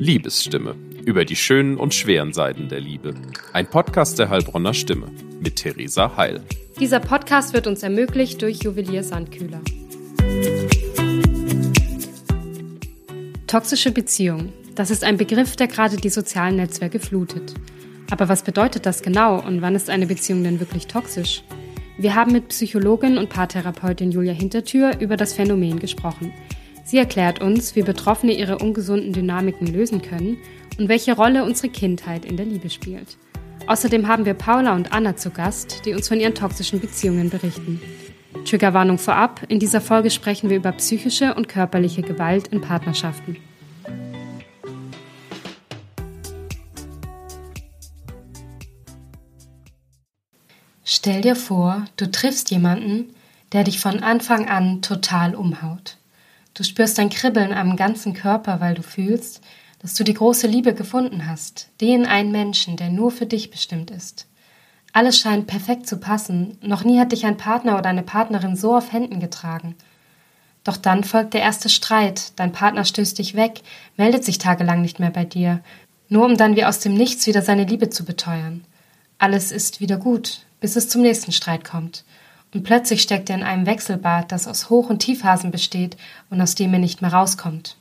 Liebesstimme. Über die schönen und schweren Seiten der Liebe. Ein Podcast der Heilbronner Stimme mit Theresa Heil. Dieser Podcast wird uns ermöglicht durch Juwelier Sandkühler. Toxische Beziehung. Das ist ein Begriff, der gerade die sozialen Netzwerke flutet. Aber was bedeutet das genau und wann ist eine Beziehung denn wirklich toxisch? Wir haben mit Psychologin und Paartherapeutin Julia Hintertür über das Phänomen gesprochen. Sie erklärt uns, wie Betroffene ihre ungesunden Dynamiken lösen können und welche Rolle unsere Kindheit in der Liebe spielt. Außerdem haben wir Paula und Anna zu Gast, die uns von ihren toxischen Beziehungen berichten. Triggerwarnung vorab, in dieser Folge sprechen wir über psychische und körperliche Gewalt in Partnerschaften. Stell dir vor, du triffst jemanden, der dich von Anfang an total umhaut. Du spürst ein Kribbeln am ganzen Körper, weil du fühlst, dass du die große Liebe gefunden hast, den einen Menschen, der nur für dich bestimmt ist. Alles scheint perfekt zu passen, noch nie hat dich ein Partner oder eine Partnerin so auf Händen getragen. Doch dann folgt der erste Streit, dein Partner stößt dich weg, meldet sich tagelang nicht mehr bei dir, nur um dann wie aus dem Nichts wieder seine Liebe zu beteuern. Alles ist wieder gut, bis es zum nächsten Streit kommt. Und plötzlich steckt er in einem Wechselbad, das aus Hoch- und Tiefhasen besteht und aus dem er nicht mehr rauskommt.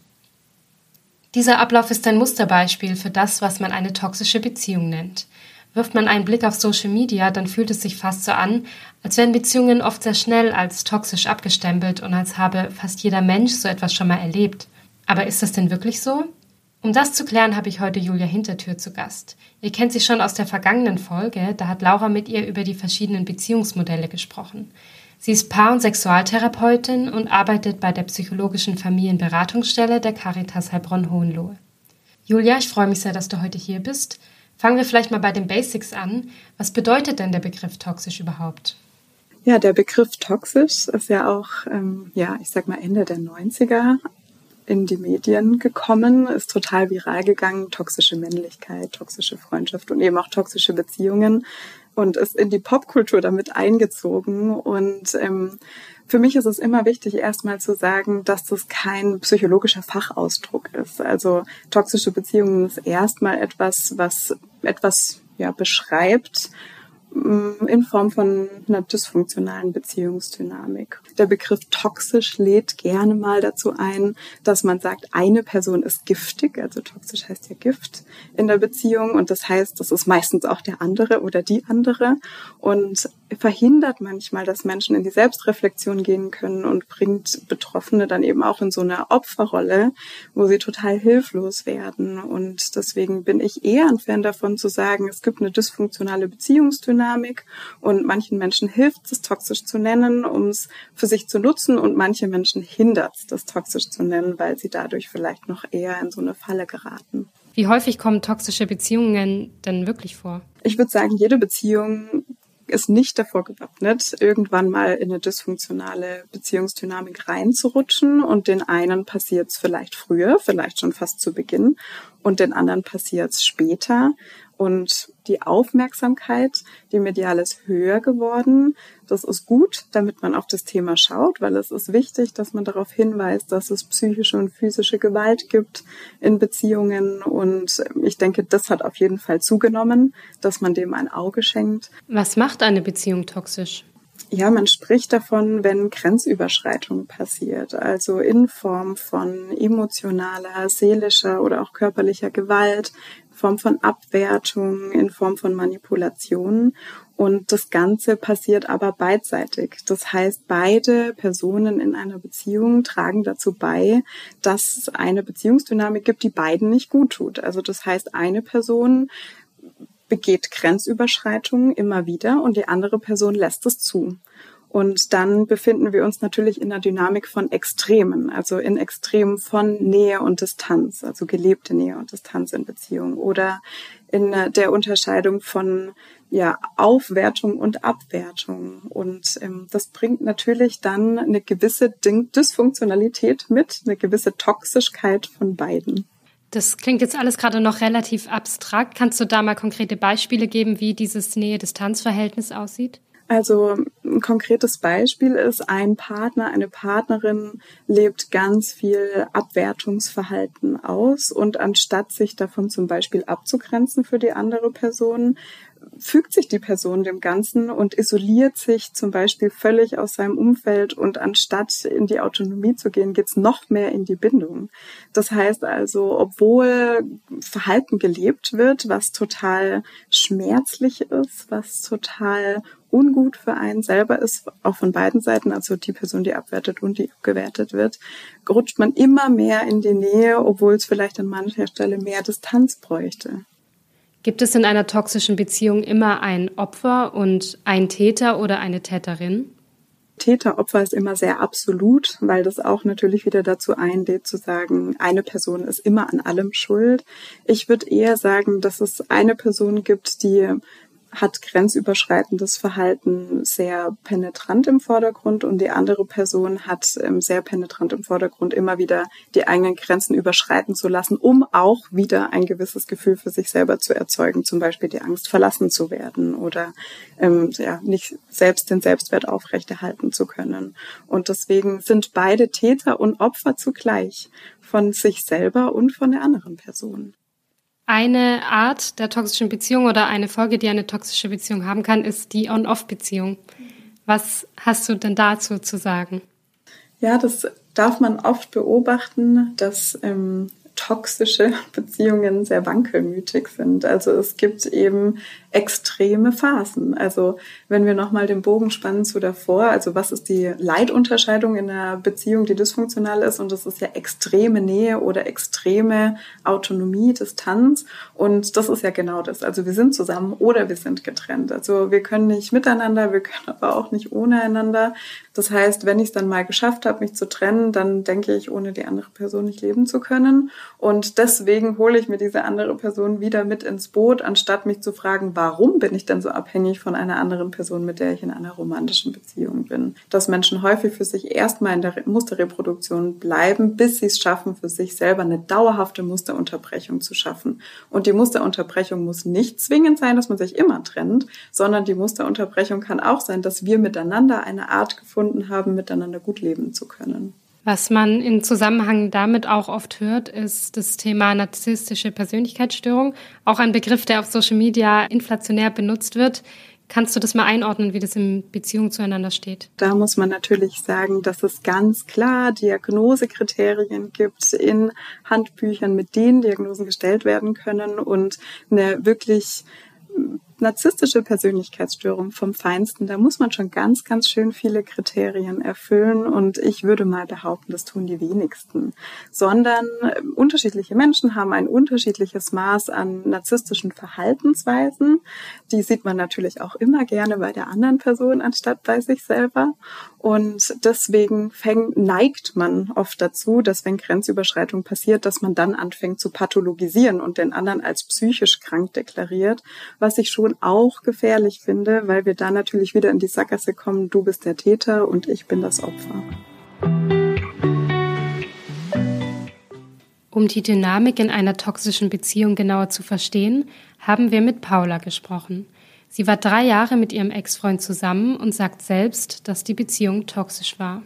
Dieser Ablauf ist ein Musterbeispiel für das, was man eine toxische Beziehung nennt. Wirft man einen Blick auf Social Media, dann fühlt es sich fast so an, als wären Beziehungen oft sehr schnell als toxisch abgestempelt und als habe fast jeder Mensch so etwas schon mal erlebt. Aber ist das denn wirklich so? Um das zu klären, habe ich heute Julia Hintertür zu Gast. Ihr kennt sie schon aus der vergangenen Folge, da hat Laura mit ihr über die verschiedenen Beziehungsmodelle gesprochen. Sie ist Paar- und Sexualtherapeutin und arbeitet bei der psychologischen Familienberatungsstelle der Caritas Heilbronn-Hohenlohe. Julia, ich freue mich sehr, dass du heute hier bist. Fangen wir vielleicht mal bei den Basics an. Was bedeutet denn der Begriff toxisch überhaupt? Ja, der Begriff toxisch ist ja auch, ähm, ja, ich sag mal Ende der 90er in die Medien gekommen, ist total viral gegangen. Toxische Männlichkeit, toxische Freundschaft und eben auch toxische Beziehungen und ist in die Popkultur damit eingezogen. Und ähm, für mich ist es immer wichtig, erstmal zu sagen, dass das kein psychologischer Fachausdruck ist. Also toxische Beziehungen ist erstmal etwas, was etwas ja, beschreibt, Mm, in Form von einer dysfunktionalen Beziehungsdynamik. Der Begriff toxisch lädt gerne mal dazu ein, dass man sagt, eine Person ist giftig, also toxisch heißt ja Gift in der Beziehung und das heißt, das ist meistens auch der andere oder die andere und verhindert manchmal, dass Menschen in die Selbstreflexion gehen können und bringt Betroffene dann eben auch in so eine Opferrolle, wo sie total hilflos werden und deswegen bin ich eher ein Fan davon zu sagen, es gibt eine dysfunktionale Beziehungsdynamik Dynamik und manchen Menschen hilft es, toxisch zu nennen, um es für sich zu nutzen und manche Menschen hindert es, das toxisch zu nennen, weil sie dadurch vielleicht noch eher in so eine Falle geraten. Wie häufig kommen toxische Beziehungen denn wirklich vor? Ich würde sagen, jede Beziehung ist nicht davor gewappnet, irgendwann mal in eine dysfunktionale Beziehungsdynamik reinzurutschen und den einen passiert es vielleicht früher, vielleicht schon fast zu Beginn und den anderen passiert es später und die Aufmerksamkeit, die medial ist höher geworden. Das ist gut, damit man auf das Thema schaut, weil es ist wichtig, dass man darauf hinweist, dass es psychische und physische Gewalt gibt in Beziehungen. Und ich denke, das hat auf jeden Fall zugenommen, dass man dem ein Auge schenkt. Was macht eine Beziehung toxisch? Ja, man spricht davon, wenn Grenzüberschreitung passiert, also in Form von emotionaler, seelischer oder auch körperlicher Gewalt, Form von Abwertung, in Form von Manipulation. Und das Ganze passiert aber beidseitig. Das heißt, beide Personen in einer Beziehung tragen dazu bei, dass es eine Beziehungsdynamik gibt, die beiden nicht gut tut. Also das heißt, eine Person begeht Grenzüberschreitungen immer wieder und die andere Person lässt es zu. Und dann befinden wir uns natürlich in der Dynamik von Extremen, also in Extremen von Nähe und Distanz, also gelebte Nähe und Distanz in Beziehung oder in der Unterscheidung von ja, Aufwertung und Abwertung. Und ähm, das bringt natürlich dann eine gewisse Dysfunktionalität mit, eine gewisse Toxischkeit von beiden. Das klingt jetzt alles gerade noch relativ abstrakt. Kannst du da mal konkrete Beispiele geben, wie dieses Nähe-Distanz-Verhältnis aussieht? Also ein konkretes Beispiel ist, ein Partner, eine Partnerin lebt ganz viel Abwertungsverhalten aus und anstatt sich davon zum Beispiel abzugrenzen für die andere Person, fügt sich die Person dem Ganzen und isoliert sich zum Beispiel völlig aus seinem Umfeld und anstatt in die Autonomie zu gehen, geht's noch mehr in die Bindung. Das heißt also, obwohl Verhalten gelebt wird, was total schmerzlich ist, was total ungut für einen selber ist, auch von beiden Seiten, also die Person, die abwertet und die abgewertet wird, rutscht man immer mehr in die Nähe, obwohl es vielleicht an mancher Stelle mehr Distanz bräuchte. Gibt es in einer toxischen Beziehung immer ein Opfer und ein Täter oder eine Täterin? Täter-Opfer ist immer sehr absolut, weil das auch natürlich wieder dazu einlädt zu sagen, eine Person ist immer an allem schuld. Ich würde eher sagen, dass es eine Person gibt, die hat grenzüberschreitendes Verhalten sehr penetrant im Vordergrund und die andere Person hat ähm, sehr penetrant im Vordergrund immer wieder die eigenen Grenzen überschreiten zu lassen, um auch wieder ein gewisses Gefühl für sich selber zu erzeugen, zum Beispiel die Angst verlassen zu werden oder ähm, ja nicht selbst den Selbstwert aufrechterhalten zu können. Und deswegen sind beide Täter und Opfer zugleich von sich selber und von der anderen Person. Eine Art der toxischen Beziehung oder eine Folge, die eine toxische Beziehung haben kann, ist die On-Off-Beziehung. Was hast du denn dazu zu sagen? Ja, das darf man oft beobachten, dass ähm, toxische Beziehungen sehr wankelmütig sind. Also es gibt eben extreme Phasen. Also wenn wir nochmal den Bogen spannen zu davor, also was ist die Leitunterscheidung in einer Beziehung, die dysfunktional ist? Und das ist ja extreme Nähe oder extreme Autonomie, Distanz. Und das ist ja genau das. Also wir sind zusammen oder wir sind getrennt. Also wir können nicht miteinander, wir können aber auch nicht ohne einander. Das heißt, wenn ich es dann mal geschafft habe, mich zu trennen, dann denke ich, ohne die andere Person nicht leben zu können. Und deswegen hole ich mir diese andere Person wieder mit ins Boot, anstatt mich zu fragen, warum bin ich denn so abhängig von einer anderen Person, mit der ich in einer romantischen Beziehung bin? Dass Menschen häufig für sich erstmal in der Musterreproduktion bleiben, bis sie es schaffen, für sich selber eine dauerhafte Musterunterbrechung zu schaffen. Und die Musterunterbrechung muss nicht zwingend sein, dass man sich immer trennt, sondern die Musterunterbrechung kann auch sein, dass wir miteinander eine Art gefunden haben, miteinander gut leben zu können. Was man in Zusammenhang damit auch oft hört, ist das Thema narzisstische Persönlichkeitsstörung. Auch ein Begriff, der auf Social Media inflationär benutzt wird. Kannst du das mal einordnen, wie das in Beziehung zueinander steht? Da muss man natürlich sagen, dass es ganz klar Diagnosekriterien gibt in Handbüchern, mit denen Diagnosen gestellt werden können und eine wirklich narzisstische Persönlichkeitsstörung vom Feinsten, da muss man schon ganz, ganz schön viele Kriterien erfüllen. Und ich würde mal behaupten, das tun die wenigsten, sondern äh, unterschiedliche Menschen haben ein unterschiedliches Maß an narzisstischen Verhaltensweisen. Die sieht man natürlich auch immer gerne bei der anderen Person anstatt bei sich selber und deswegen fängt, neigt man oft dazu, dass wenn Grenzüberschreitung passiert, dass man dann anfängt zu pathologisieren und den anderen als psychisch krank deklariert, was ich schon auch gefährlich finde, weil wir da natürlich wieder in die Sackgasse kommen, du bist der Täter und ich bin das Opfer. Um die Dynamik in einer toxischen Beziehung genauer zu verstehen, haben wir mit Paula gesprochen. Sie war drei Jahre mit ihrem Ex-Freund zusammen und sagt selbst, dass die Beziehung toxisch war.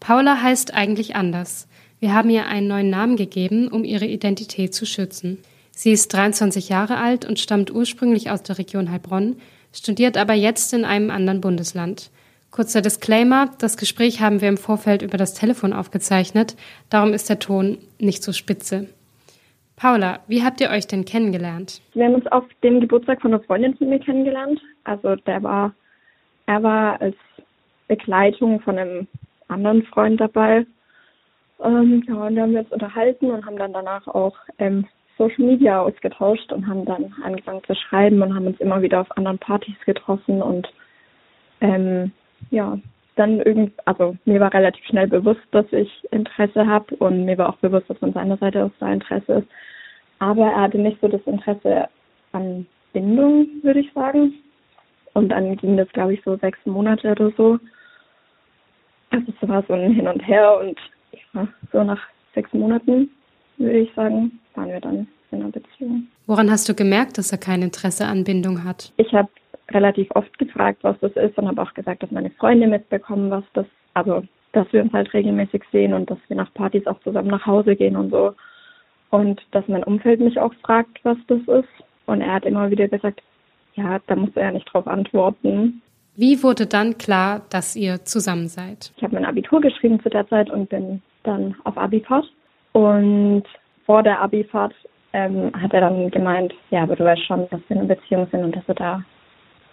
Paula heißt eigentlich anders. Wir haben ihr einen neuen Namen gegeben, um ihre Identität zu schützen. Sie ist 23 Jahre alt und stammt ursprünglich aus der Region Heilbronn, studiert aber jetzt in einem anderen Bundesland. Kurzer Disclaimer, das Gespräch haben wir im Vorfeld über das Telefon aufgezeichnet, darum ist der Ton nicht so spitze. Paula, wie habt ihr euch denn kennengelernt? Wir haben uns auf dem Geburtstag von einer Freundin von mir kennengelernt. Also der war, er war als Begleitung von einem anderen Freund dabei. Ähm, ja, und wir haben uns unterhalten und haben dann danach auch ähm, Social Media ausgetauscht und haben dann angefangen zu schreiben und haben uns immer wieder auf anderen Partys getroffen und ähm, ja, dann irgendwie, also mir war relativ schnell bewusst, dass ich Interesse habe und mir war auch bewusst, dass von seiner Seite aus da Interesse ist. Aber er hatte nicht so das Interesse an Bindung, würde ich sagen. Und dann ging das, glaube ich, so sechs Monate oder so. Also es war so ein Hin und Her und ja, so nach sechs Monaten würde ich sagen, waren wir dann in einer Beziehung. Woran hast du gemerkt, dass er kein Interesse an Bindung hat? Ich habe relativ oft gefragt, was das ist und habe auch gesagt, dass meine Freunde mitbekommen, was das, also dass wir uns halt regelmäßig sehen und dass wir nach Partys auch zusammen nach Hause gehen und so. Und dass mein Umfeld mich auch fragt, was das ist. Und er hat immer wieder gesagt, ja, da muss er ja nicht drauf antworten. Wie wurde dann klar, dass ihr zusammen seid? Ich habe mein Abitur geschrieben zu der Zeit und bin dann auf Abifahrt. Und vor der Abifahrt ähm, hat er dann gemeint, ja, aber du weißt schon, dass wir in einer Beziehung sind und dass du da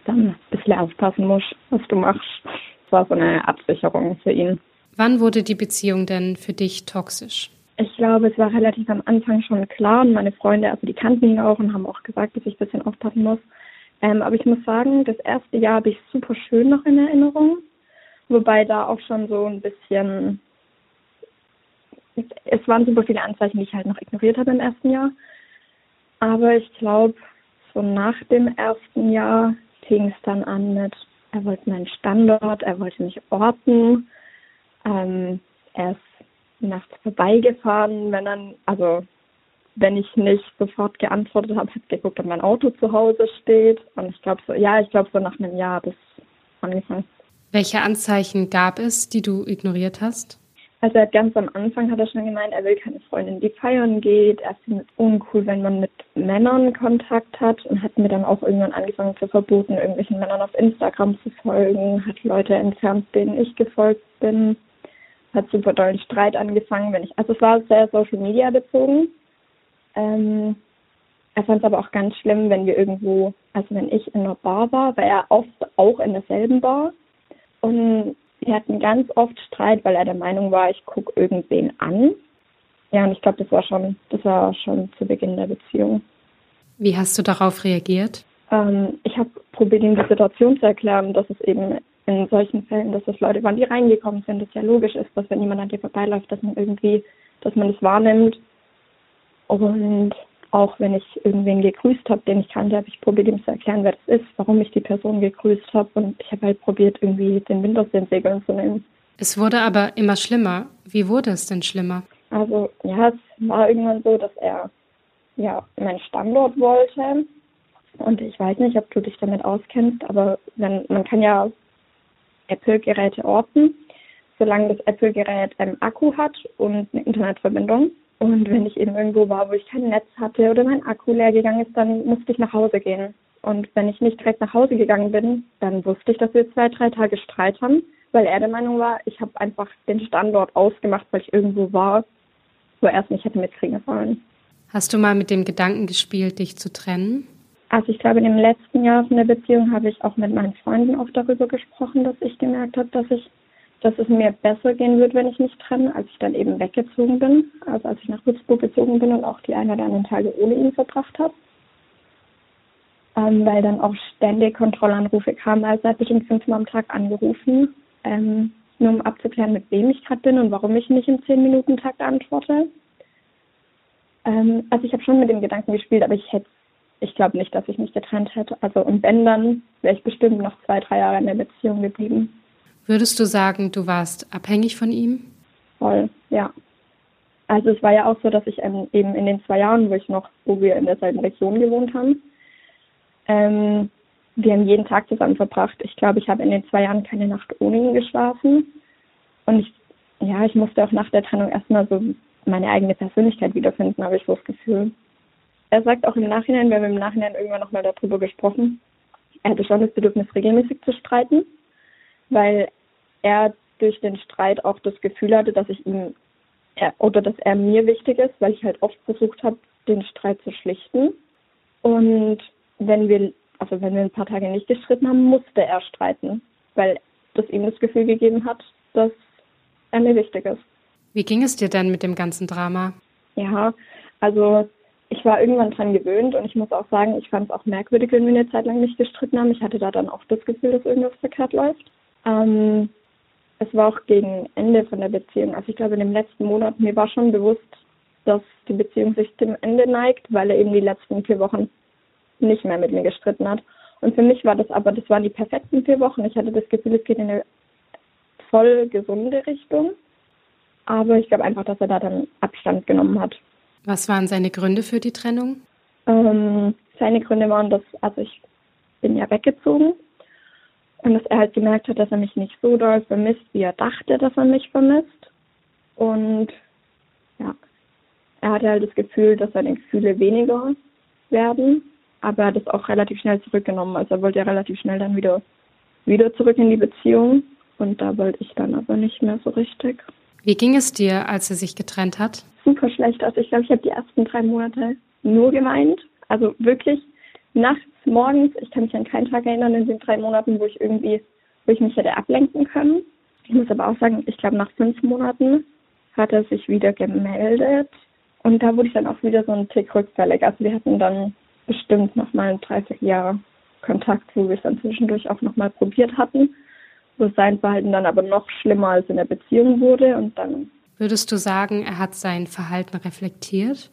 dann ein bisschen aufpassen musst, was du machst. Das war so eine Absicherung für ihn. Wann wurde die Beziehung denn für dich toxisch? Ich glaube, es war relativ am Anfang schon klar und meine Freunde, also die kannten ihn auch und haben auch gesagt, dass ich ein bisschen aufpassen muss. Ähm, aber ich muss sagen, das erste Jahr habe ich super schön noch in Erinnerung, wobei da auch schon so ein bisschen, es waren super viele Anzeichen, die ich halt noch ignoriert habe im ersten Jahr. Aber ich glaube, so nach dem ersten Jahr fing es dann an mit, er wollte meinen Standort, er wollte mich orten, ähm, er ist nachts vorbeigefahren, wenn dann, also wenn ich nicht sofort geantwortet habe, hat geguckt, ob mein Auto zu Hause steht. Und ich glaube so, ja, ich glaube so nach einem Jahr bis angefangen. Welche Anzeichen gab es, die du ignoriert hast? Also er hat ganz am Anfang hat er schon gemeint, er will keine Freundin, die feiern geht. Er findet es uncool, wenn man mit Männern Kontakt hat und hat mir dann auch irgendwann angefangen zu verboten, irgendwelchen Männern auf Instagram zu folgen, hat Leute entfernt, denen ich gefolgt bin, hat super dollen Streit angefangen, wenn ich, also es war sehr Social Media bezogen. Ähm, er fand es aber auch ganz schlimm, wenn wir irgendwo, also wenn ich in einer Bar war, war er oft auch in derselben Bar und wir hatten ganz oft Streit, weil er der Meinung war, ich gucke irgendwen an. Ja, und ich glaube, das war schon, das war schon zu Beginn der Beziehung. Wie hast du darauf reagiert? Ähm, ich habe probiert, ihm die Situation zu erklären, dass es eben in solchen Fällen, dass es Leute waren, die reingekommen sind, das ja logisch ist, dass wenn jemand an dir vorbeiläuft, dass man irgendwie, dass man das wahrnimmt. Und auch wenn ich irgendwen gegrüßt habe, den ich kannte, habe ich probiert, ihm zu erklären, wer das ist, warum ich die Person gegrüßt habe. Und ich habe halt probiert, irgendwie den Wind aus den Segeln zu nehmen. Es wurde aber immer schlimmer. Wie wurde es denn schlimmer? Also, ja, es war irgendwann so, dass er ja meinen Standort wollte. Und ich weiß nicht, ob du dich damit auskennst, aber wenn, man kann ja Apple-Geräte orten, solange das Apple-Gerät einen Akku hat und eine Internetverbindung. Und wenn ich eben irgendwo war, wo ich kein Netz hatte oder mein Akku leer gegangen ist, dann musste ich nach Hause gehen. Und wenn ich nicht direkt nach Hause gegangen bin, dann wusste ich, dass wir zwei, drei Tage Streit haben, weil er der Meinung war, ich habe einfach den Standort ausgemacht, weil ich irgendwo war, wo er es nicht hätte mitkriegen sollen. Hast du mal mit dem Gedanken gespielt, dich zu trennen? Also ich glaube, in dem letzten Jahr von der Beziehung habe ich auch mit meinen Freunden oft darüber gesprochen, dass ich gemerkt habe, dass ich dass es mir besser gehen wird, wenn ich mich trenne, als ich dann eben weggezogen bin, also als ich nach Würzburg gezogen bin und auch die ein oder anderen Tage ohne ihn verbracht habe. Ähm, weil dann auch ständig Kontrollanrufe kamen. Also er hat bestimmt fünfmal am Tag angerufen, ähm, nur um abzuklären, mit wem ich gerade bin und warum ich nicht im 10-Minuten-Takt antworte. Ähm, also ich habe schon mit dem Gedanken gespielt, aber ich hätte, ich glaube nicht, dass ich mich getrennt hätte. Also und wenn, dann wäre ich bestimmt noch zwei, drei Jahre in der Beziehung geblieben. Würdest du sagen, du warst abhängig von ihm? Voll, ja. Also es war ja auch so, dass ich ähm, eben in den zwei Jahren, wo ich noch, wo wir in derselben Region gewohnt haben, ähm, wir haben jeden Tag zusammen verbracht. Ich glaube, ich habe in den zwei Jahren keine Nacht ohne ihn geschlafen. Und ich, ja, ich musste auch nach der Trennung erstmal so meine eigene Persönlichkeit wiederfinden, habe ich so das Gefühl. Er sagt auch im Nachhinein, wir haben im Nachhinein irgendwann nochmal darüber gesprochen, er hatte schon das Bedürfnis, regelmäßig zu streiten weil er durch den Streit auch das Gefühl hatte, dass ich ihm er, oder dass er mir wichtig ist, weil ich halt oft versucht habe, den Streit zu schlichten. Und wenn wir, also wenn wir ein paar Tage nicht gestritten haben, musste er streiten, weil das ihm das Gefühl gegeben hat, dass er mir wichtig ist. Wie ging es dir denn mit dem ganzen Drama? Ja, also ich war irgendwann dran gewöhnt und ich muss auch sagen, ich fand es auch merkwürdig, wenn wir eine Zeit lang nicht gestritten haben. Ich hatte da dann auch das Gefühl, dass irgendwas verkehrt läuft. Ähm, es war auch gegen Ende von der Beziehung. Also ich glaube, in dem letzten Monat, mir war schon bewusst, dass die Beziehung sich dem Ende neigt, weil er eben die letzten vier Wochen nicht mehr mit mir gestritten hat. Und für mich war das aber, das waren die perfekten vier Wochen. Ich hatte das Gefühl, es geht in eine voll gesunde Richtung. Aber ich glaube einfach, dass er da dann Abstand genommen hat. Was waren seine Gründe für die Trennung? Ähm, seine Gründe waren, dass, also ich bin ja weggezogen. Und dass er halt gemerkt hat, dass er mich nicht so doll vermisst, wie er dachte, dass er mich vermisst. Und ja, er hatte halt das Gefühl, dass seine Gefühle weniger werden. Aber er hat es auch relativ schnell zurückgenommen. Also er wollte ja relativ schnell dann wieder, wieder zurück in die Beziehung. Und da wollte ich dann aber nicht mehr so richtig. Wie ging es dir, als er sich getrennt hat? Super schlecht. Also ich glaube, ich habe die ersten drei Monate nur geweint. Also wirklich nachts, morgens. Ich kann mich an keinen Tag erinnern in den drei Monaten, wo ich irgendwie, wo ich mich hätte ablenken können. Ich muss aber auch sagen, ich glaube, nach fünf Monaten hat er sich wieder gemeldet. Und da wurde ich dann auch wieder so ein Tick rückfällig. Also wir hatten dann bestimmt nochmal ein Dreivierteljahr Kontakt, wo wir es dann zwischendurch auch nochmal probiert hatten, wo sein Verhalten dann aber noch schlimmer als in der Beziehung wurde und dann. Würdest du sagen, er hat sein Verhalten reflektiert?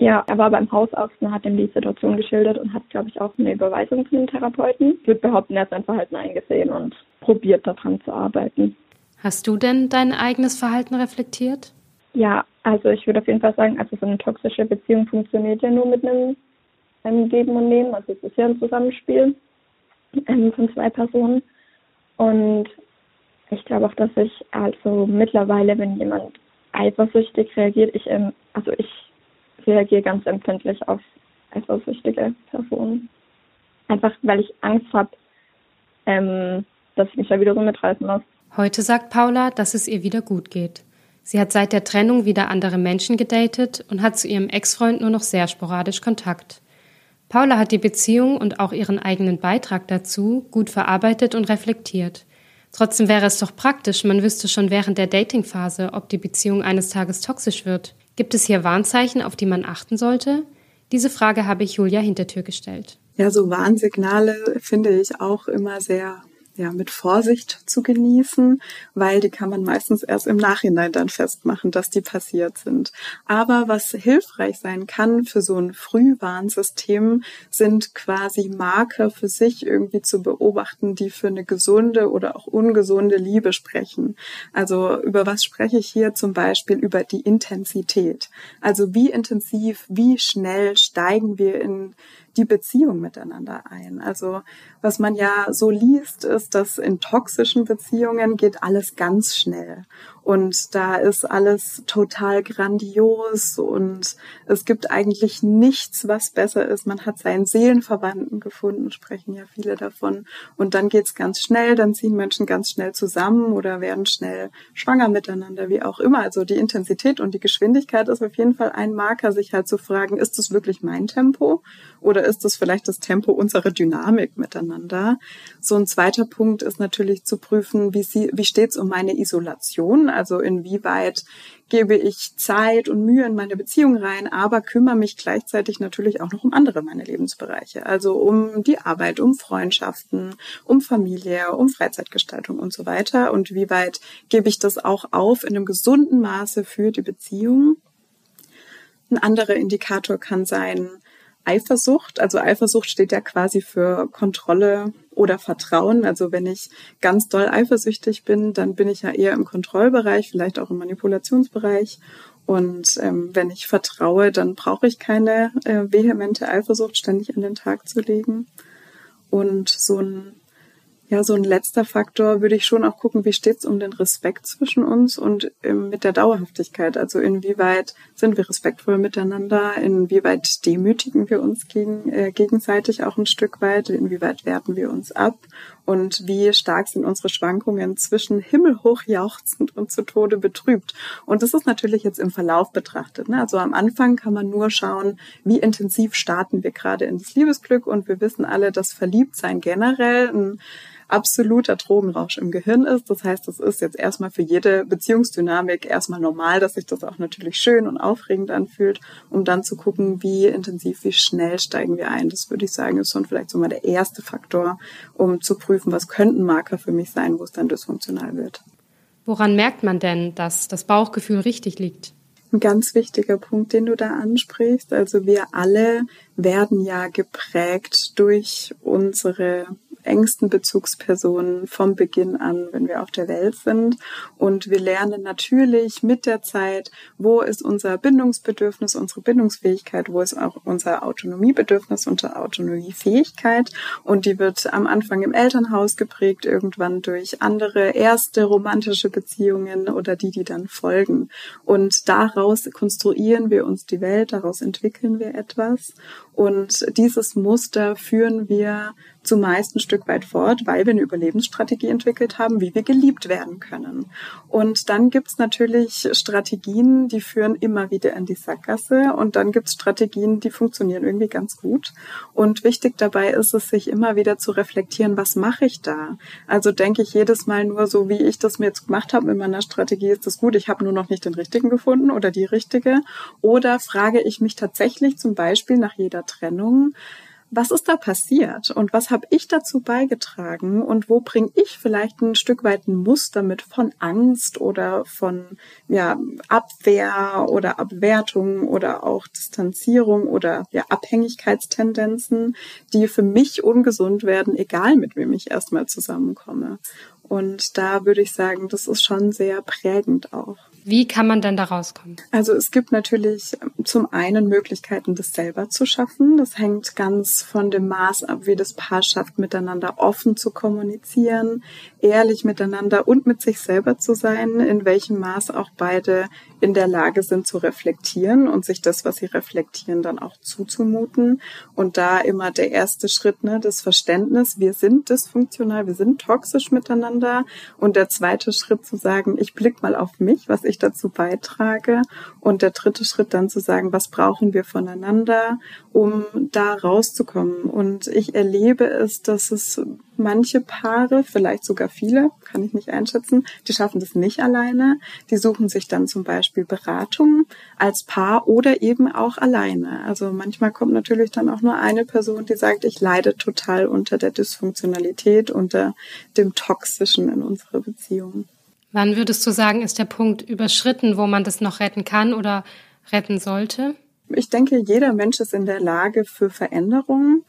Ja, er war beim Hausarzt und hat ihm die Situation geschildert und hat, glaube ich, auch eine Überweisung zu den Therapeuten. Ich würde behaupten, er hat sein Verhalten eingesehen und probiert daran zu arbeiten. Hast du denn dein eigenes Verhalten reflektiert? Ja, also ich würde auf jeden Fall sagen, also so eine toxische Beziehung funktioniert ja nur mit einem, einem Geben und Nehmen. Also es ist ja ein Zusammenspiel ähm, von zwei Personen. Und ich glaube auch, dass ich also mittlerweile, wenn jemand eifersüchtig reagiert, ich ähm, also ich reagiere ganz empfindlich auf eifersüchtige Personen. Einfach weil ich Angst habe, ähm, dass ich mich da wieder so mitreißen lasse. Heute sagt Paula, dass es ihr wieder gut geht. Sie hat seit der Trennung wieder andere Menschen gedatet und hat zu ihrem Ex-Freund nur noch sehr sporadisch Kontakt. Paula hat die Beziehung und auch ihren eigenen Beitrag dazu gut verarbeitet und reflektiert. Trotzdem wäre es doch praktisch, man wüsste schon während der Datingphase, ob die Beziehung eines Tages toxisch wird. Gibt es hier Warnzeichen, auf die man achten sollte? Diese Frage habe ich Julia Hintertür gestellt. Ja, so Warnsignale finde ich auch immer sehr ja, mit Vorsicht zu genießen, weil die kann man meistens erst im Nachhinein dann festmachen, dass die passiert sind. Aber was hilfreich sein kann für so ein Frühwarnsystem, sind quasi Marker für sich irgendwie zu beobachten, die für eine gesunde oder auch ungesunde Liebe sprechen. Also über was spreche ich hier zum Beispiel? Über die Intensität. Also wie intensiv, wie schnell steigen wir in die Beziehung miteinander ein. Also was man ja so liest, ist, dass in toxischen Beziehungen geht alles ganz schnell. Und da ist alles total grandios und es gibt eigentlich nichts, was besser ist. Man hat seinen Seelenverwandten gefunden, sprechen ja viele davon. Und dann geht's ganz schnell, dann ziehen Menschen ganz schnell zusammen oder werden schnell schwanger miteinander, wie auch immer. Also die Intensität und die Geschwindigkeit ist auf jeden Fall ein Marker, sich halt zu fragen, ist das wirklich mein Tempo oder ist das vielleicht das Tempo unserer Dynamik miteinander? So ein zweiter Punkt ist natürlich zu prüfen, wie, sie, wie steht's um meine Isolation? Also inwieweit gebe ich Zeit und Mühe in meine Beziehung rein, aber kümmere mich gleichzeitig natürlich auch noch um andere meine Lebensbereiche. Also um die Arbeit, um Freundschaften, um Familie, um Freizeitgestaltung und so weiter. Und wie weit gebe ich das auch auf in einem gesunden Maße für die Beziehung? Ein anderer Indikator kann sein, Eifersucht. Also Eifersucht steht ja quasi für Kontrolle oder Vertrauen. Also wenn ich ganz doll eifersüchtig bin, dann bin ich ja eher im Kontrollbereich, vielleicht auch im Manipulationsbereich. Und ähm, wenn ich vertraue, dann brauche ich keine äh, vehemente Eifersucht ständig an den Tag zu legen. Und so ein ja, so ein letzter Faktor würde ich schon auch gucken, wie steht's um den Respekt zwischen uns und ähm, mit der Dauerhaftigkeit. Also inwieweit sind wir respektvoll miteinander, inwieweit demütigen wir uns gegen, äh, gegenseitig auch ein Stück weit, inwieweit werten wir uns ab und wie stark sind unsere Schwankungen zwischen himmelhoch jauchzend und zu Tode betrübt. Und das ist natürlich jetzt im Verlauf betrachtet. Ne? Also am Anfang kann man nur schauen, wie intensiv starten wir gerade in das Liebesglück und wir wissen alle, dass Verliebtsein generell ein absoluter Drogenrausch im Gehirn ist. Das heißt, es ist jetzt erstmal für jede Beziehungsdynamik erstmal normal, dass sich das auch natürlich schön und aufregend anfühlt, um dann zu gucken, wie intensiv, wie schnell steigen wir ein. Das würde ich sagen, ist schon vielleicht so mal der erste Faktor, um zu prüfen, was könnten Marker für mich sein, wo es dann dysfunktional wird. Woran merkt man denn, dass das Bauchgefühl richtig liegt? Ein ganz wichtiger Punkt, den du da ansprichst. Also wir alle werden ja geprägt durch unsere engsten Bezugspersonen vom Beginn an, wenn wir auf der Welt sind. Und wir lernen natürlich mit der Zeit, wo ist unser Bindungsbedürfnis, unsere Bindungsfähigkeit, wo ist auch unser Autonomiebedürfnis, unsere Autonomiefähigkeit. Und die wird am Anfang im Elternhaus geprägt, irgendwann durch andere erste romantische Beziehungen oder die, die dann folgen. Und daraus konstruieren wir uns die Welt, daraus entwickeln wir etwas. Und dieses Muster führen wir zumeist ein Stück weit fort, weil wir eine Überlebensstrategie entwickelt haben, wie wir geliebt werden können. Und dann gibt's natürlich Strategien, die führen immer wieder in die Sackgasse. Und dann gibt's Strategien, die funktionieren irgendwie ganz gut. Und wichtig dabei ist es, sich immer wieder zu reflektieren, was mache ich da? Also denke ich jedes Mal nur so, wie ich das mir jetzt gemacht habe mit meiner Strategie, ist das gut, ich habe nur noch nicht den richtigen gefunden oder die richtige. Oder frage ich mich tatsächlich zum Beispiel nach jeder Trennung, was ist da passiert und was habe ich dazu beigetragen und wo bringe ich vielleicht ein Stück weit ein Muster mit von Angst oder von ja, Abwehr oder Abwertung oder auch Distanzierung oder ja, Abhängigkeitstendenzen, die für mich ungesund werden, egal mit wem ich erstmal zusammenkomme. Und da würde ich sagen, das ist schon sehr prägend auch. Wie kann man denn da rauskommen? Also es gibt natürlich zum einen Möglichkeiten, das selber zu schaffen. Das hängt ganz von dem Maß ab, wie das Paar schafft, miteinander offen zu kommunizieren, ehrlich miteinander und mit sich selber zu sein, in welchem Maß auch beide in der Lage sind zu reflektieren und sich das, was sie reflektieren, dann auch zuzumuten. Und da immer der erste Schritt, ne, das Verständnis, wir sind dysfunktional, wir sind toxisch miteinander. Und der zweite Schritt zu sagen, ich blick mal auf mich, was ich dazu beitrage. Und der dritte Schritt dann zu sagen, was brauchen wir voneinander, um da rauszukommen. Und ich erlebe es, dass es manche Paare, vielleicht sogar viele, kann ich nicht einschätzen, die schaffen das nicht alleine. Die suchen sich dann zum Beispiel Beratung als Paar oder eben auch alleine. Also manchmal kommt natürlich dann auch nur eine Person, die sagt, ich leide total unter der Dysfunktionalität, unter dem Toxischen in unserer Beziehung. Wann würdest du sagen, ist der Punkt überschritten, wo man das noch retten kann oder retten sollte? Ich denke, jeder Mensch ist in der Lage für Veränderungen.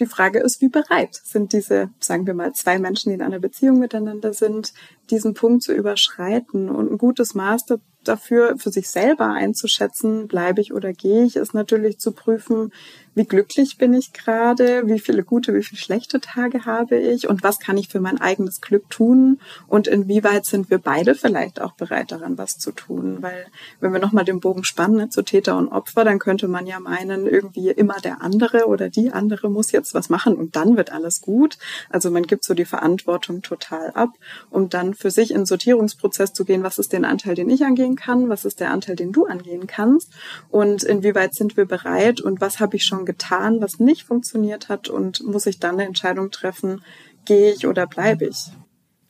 Die Frage ist, wie bereit sind diese, sagen wir mal, zwei Menschen, die in einer Beziehung miteinander sind, diesen Punkt zu überschreiten? Und ein gutes Maß dafür für sich selber einzuschätzen, bleibe ich oder gehe ich, ist natürlich zu prüfen, wie glücklich bin ich gerade, wie viele gute, wie viele schlechte Tage habe ich und was kann ich für mein eigenes Glück tun und inwieweit sind wir beide vielleicht auch bereit daran, was zu tun. Weil wenn wir nochmal den Bogen spannen ne, zu Täter und Opfer, dann könnte man ja meinen, irgendwie immer der andere oder die andere muss jetzt was machen und dann wird alles gut. Also man gibt so die Verantwortung total ab, um dann für sich in einen Sortierungsprozess zu gehen, was ist den Anteil, den ich angehen kann, was ist der Anteil, den du angehen kannst und inwieweit sind wir bereit und was habe ich schon schon getan, was nicht funktioniert hat und muss ich dann eine Entscheidung treffen, gehe ich oder bleibe ich?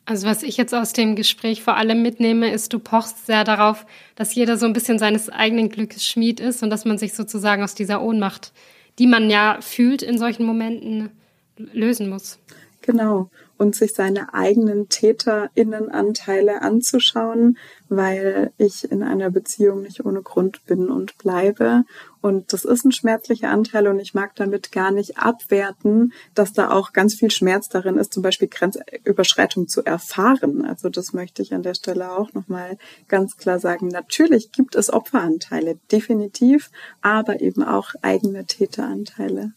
Also was ich jetzt aus dem Gespräch vor allem mitnehme, ist, du pochst sehr darauf, dass jeder so ein bisschen seines eigenen Glückes Schmied ist und dass man sich sozusagen aus dieser Ohnmacht, die man ja fühlt in solchen Momenten, lösen muss. Genau. Und sich seine eigenen TäterInnenanteile anzuschauen, weil ich in einer Beziehung nicht ohne Grund bin und bleibe. Und das ist ein schmerzlicher Anteil und ich mag damit gar nicht abwerten, dass da auch ganz viel Schmerz darin ist, zum Beispiel Grenzüberschreitung zu erfahren. Also das möchte ich an der Stelle auch nochmal ganz klar sagen. Natürlich gibt es Opferanteile, definitiv, aber eben auch eigene Täteranteile.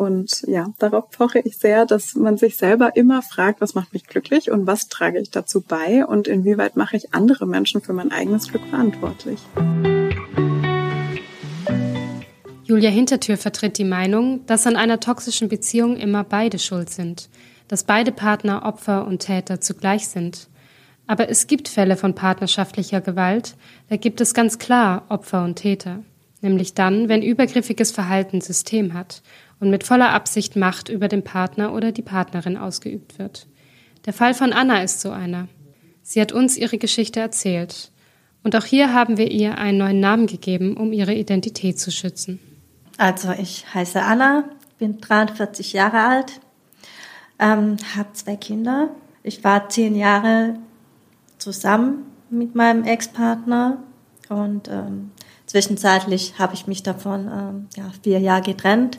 Und ja, darauf poche ich sehr, dass man sich selber immer fragt, was macht mich glücklich und was trage ich dazu bei und inwieweit mache ich andere Menschen für mein eigenes Glück verantwortlich. Julia Hintertür vertritt die Meinung, dass an einer toxischen Beziehung immer beide schuld sind, dass beide Partner Opfer und Täter zugleich sind. Aber es gibt Fälle von partnerschaftlicher Gewalt, da gibt es ganz klar Opfer und Täter, nämlich dann, wenn übergriffiges Verhalten System hat und mit voller Absicht Macht über den Partner oder die Partnerin ausgeübt wird. Der Fall von Anna ist so einer. Sie hat uns ihre Geschichte erzählt. Und auch hier haben wir ihr einen neuen Namen gegeben, um ihre Identität zu schützen. Also ich heiße Anna, bin 43 Jahre alt, ähm, habe zwei Kinder. Ich war zehn Jahre zusammen mit meinem Ex-Partner und ähm, zwischenzeitlich habe ich mich davon ähm, ja, vier Jahre getrennt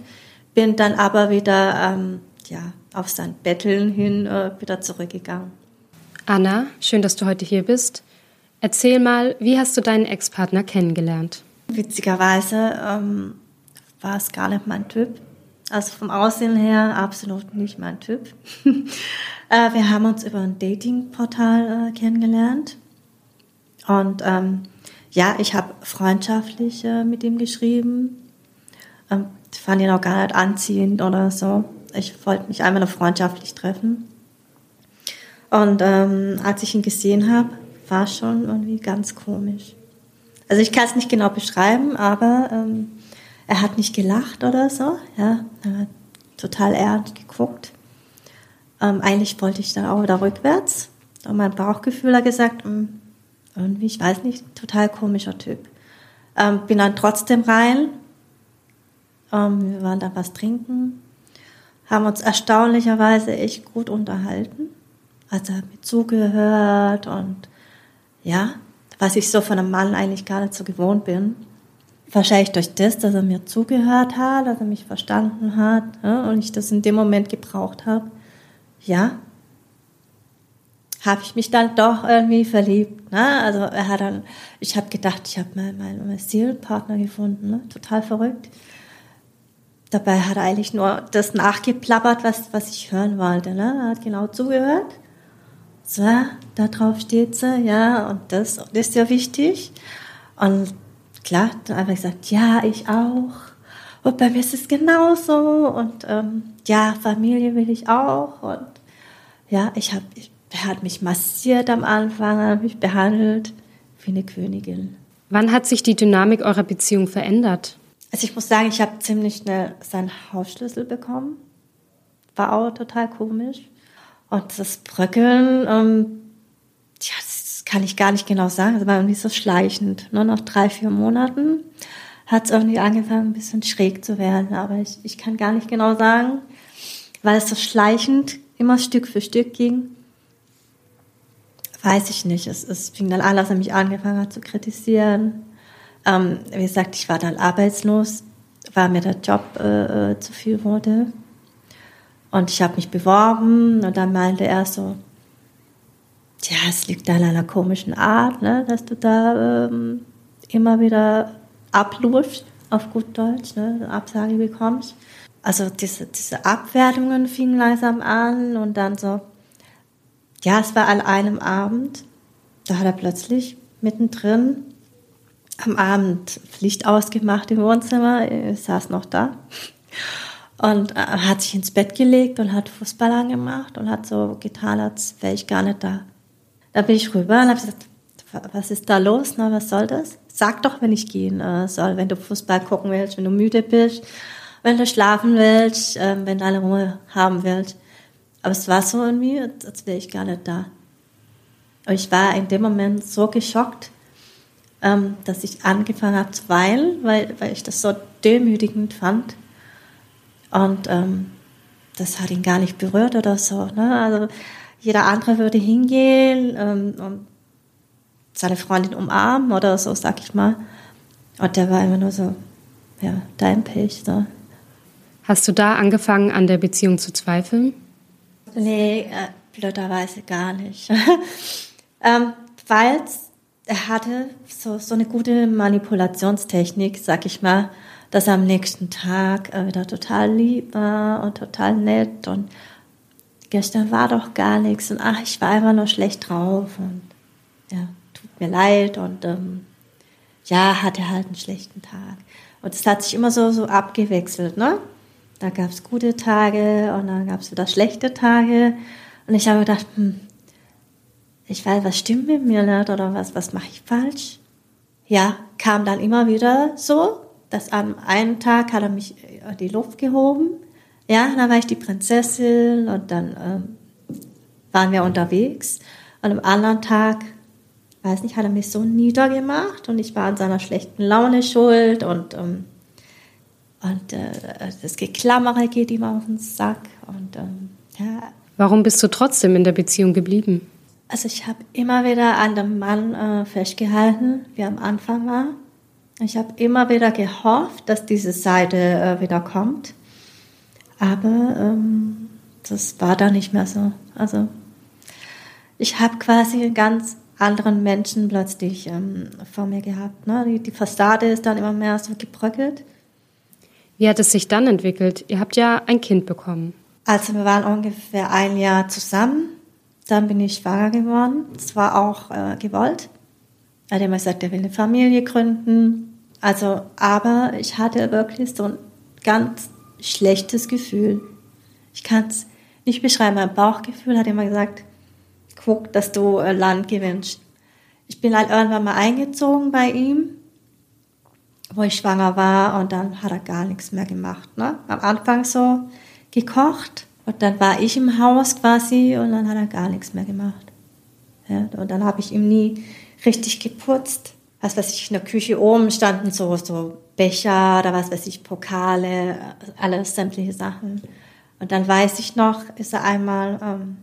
bin dann aber wieder ähm, ja, auf sein Betteln hin äh, wieder zurückgegangen. Anna, schön, dass du heute hier bist. Erzähl mal, wie hast du deinen Ex-Partner kennengelernt? Witzigerweise ähm, war es gar nicht mein Typ. Also vom Aussehen her absolut nicht mein Typ. äh, wir haben uns über ein Datingportal äh, kennengelernt. Und ähm, ja, ich habe freundschaftlich äh, mit ihm geschrieben. Ähm, fand ihn auch gar nicht anziehend oder so. Ich wollte mich einmal freundschaftlich treffen. Und ähm, als ich ihn gesehen habe, war schon irgendwie ganz komisch. Also ich kann es nicht genau beschreiben, aber ähm, er hat nicht gelacht oder so. Ja, er hat total ernst geguckt. Ähm, eigentlich wollte ich dann auch wieder rückwärts. Und mein Bauchgefühl hat gesagt, mh, hm, irgendwie, ich weiß nicht, total komischer Typ. Ähm, bin dann trotzdem rein. Ähm, wir waren da was trinken. Haben uns erstaunlicherweise echt gut unterhalten. Also hat mir zugehört und ja, was ich so von einem Mann eigentlich gar nicht so gewohnt bin. Wahrscheinlich durch das, dass er mir zugehört hat, dass er mich verstanden hat ja, und ich das in dem Moment gebraucht habe. Ja, habe ich mich dann doch irgendwie verliebt. Ne? Also er hat dann, ich habe gedacht, ich habe meinen mein Seelenpartner gefunden, ne? total verrückt. Dabei hat er eigentlich nur das nachgeplappert, was, was ich hören wollte. Ne? Er hat genau zugehört. So, da drauf steht sie, ja, und das, das ist ja wichtig. Und klar, dann einfach gesagt, ja, ich auch. Und bei mir ist es genauso. Und ähm, ja, Familie will ich auch. Und ja, ich habe, er hat mich massiert am Anfang, hat mich behandelt wie eine Königin. Wann hat sich die Dynamik eurer Beziehung verändert? Also ich muss sagen, ich habe ziemlich schnell seinen Hausschlüssel bekommen. War auch total komisch. Und das Bröckeln, ähm, ja, das kann ich gar nicht genau sagen. Das war irgendwie so schleichend. Nur nach drei, vier Monaten hat es irgendwie angefangen, ein bisschen schräg zu werden. Aber ich, ich kann gar nicht genau sagen, weil es so schleichend immer Stück für Stück ging. Weiß ich nicht. Es, es fing dann an, dass er mich angefangen hat zu kritisieren. Ähm, wie gesagt, ich war dann arbeitslos, weil mir der Job äh, äh zu viel wurde. Und ich habe mich beworben und dann meinte er so, ja, es liegt an einer komischen Art, ne, dass du da ähm, immer wieder ablufst, auf gut Deutsch, ne, Absage bekommst. Also diese, diese Abwertungen fingen langsam an und dann so, ja, es war an einem Abend, da hat er plötzlich mittendrin am Abend Licht ausgemacht im Wohnzimmer, ich saß noch da und äh, hat sich ins Bett gelegt und hat Fußball angemacht und hat so getan, als wäre ich gar nicht da. Da bin ich rüber und habe gesagt, was ist da los? Na, was soll das? Sag doch, wenn ich gehen äh, soll, wenn du Fußball gucken willst, wenn du müde bist, wenn du schlafen willst, äh, wenn du alle Ruhe haben willst. Aber es war so in mir, als wäre ich gar nicht da. Und ich war in dem Moment so geschockt, ähm, dass ich angefangen habe weinen, weil, weil ich das so demütigend fand. Und ähm, das hat ihn gar nicht berührt oder so. Ne? Also jeder andere würde hingehen ähm, und seine Freundin umarmen oder so, sag ich mal. Und der war immer nur so, ja, dein Pech. So. Hast du da angefangen, an der Beziehung zu zweifeln? Nee, äh, blöderweise gar nicht. ähm, Weil er hatte so, so eine gute Manipulationstechnik, sag ich mal, dass er am nächsten Tag äh, wieder total lieb war und total nett und gestern war doch gar nichts und ach, ich war einfach nur schlecht drauf und ja, tut mir leid und ähm, ja, hatte halt einen schlechten Tag. Und es hat sich immer so, so abgewechselt, ne? Da gab es gute Tage und dann gab es wieder schlechte Tage. Und ich habe gedacht, hm, ich weiß, was stimmt mit mir nicht oder was, was mache ich falsch? Ja, kam dann immer wieder so, dass am einen Tag hat er mich in die Luft gehoben. Ja, dann war ich die Prinzessin und dann ähm, waren wir unterwegs. Und am anderen Tag, weiß nicht, hat er mich so niedergemacht und ich war an seiner schlechten Laune schuld und ähm, und äh, das Geklammere geht ihm auf den Sack. Und, ähm, ja. Warum bist du trotzdem in der Beziehung geblieben? Also ich habe immer wieder an dem Mann äh, festgehalten, wie am Anfang war. Ich habe immer wieder gehofft, dass diese Seite äh, wieder kommt. Aber ähm, das war da nicht mehr so. Also ich habe quasi einen ganz anderen Menschen plötzlich ähm, vor mir gehabt. Ne? Die, die Fassade ist dann immer mehr so gebröckelt. Wie hat es sich dann entwickelt? Ihr habt ja ein Kind bekommen. Also wir waren ungefähr ein Jahr zusammen. Dann bin ich schwanger geworden. Es war auch äh, gewollt. Er hat immer gesagt, er will eine Familie gründen. Also, aber ich hatte wirklich so ein ganz schlechtes Gefühl. Ich kann es nicht beschreiben. Mein Bauchgefühl hat immer gesagt, guck, dass du äh, Land gewinnst. Ich bin halt irgendwann mal eingezogen bei ihm, wo ich schwanger war und dann hat er gar nichts mehr gemacht. Ne? Am Anfang so gekocht und dann war ich im Haus quasi und dann hat er gar nichts mehr gemacht. Ja, und dann habe ich ihm nie richtig geputzt. Was weiß ich, in der Küche oben standen so, so Becher oder was weiß ich, Pokale, alles sämtliche Sachen. Und dann weiß ich noch, ist er einmal ähm,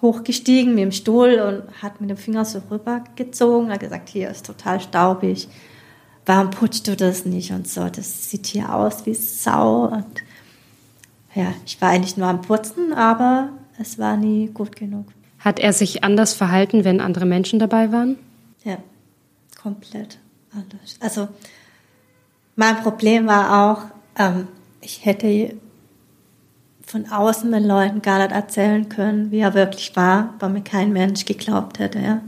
hochgestiegen mit dem Stuhl und hat mit dem Finger so rübergezogen. Hat gesagt, hier ist total staubig. Warum putzt du das nicht und so? Das sieht hier aus wie Sau. Und ja, ich war eigentlich nur am Putzen, aber es war nie gut genug. Hat er sich anders verhalten, wenn andere Menschen dabei waren? Ja, komplett anders. Also mein Problem war auch, ähm, ich hätte von außen den Leuten gar nicht erzählen können, wie er wirklich war, weil mir kein Mensch geglaubt hätte. Ja.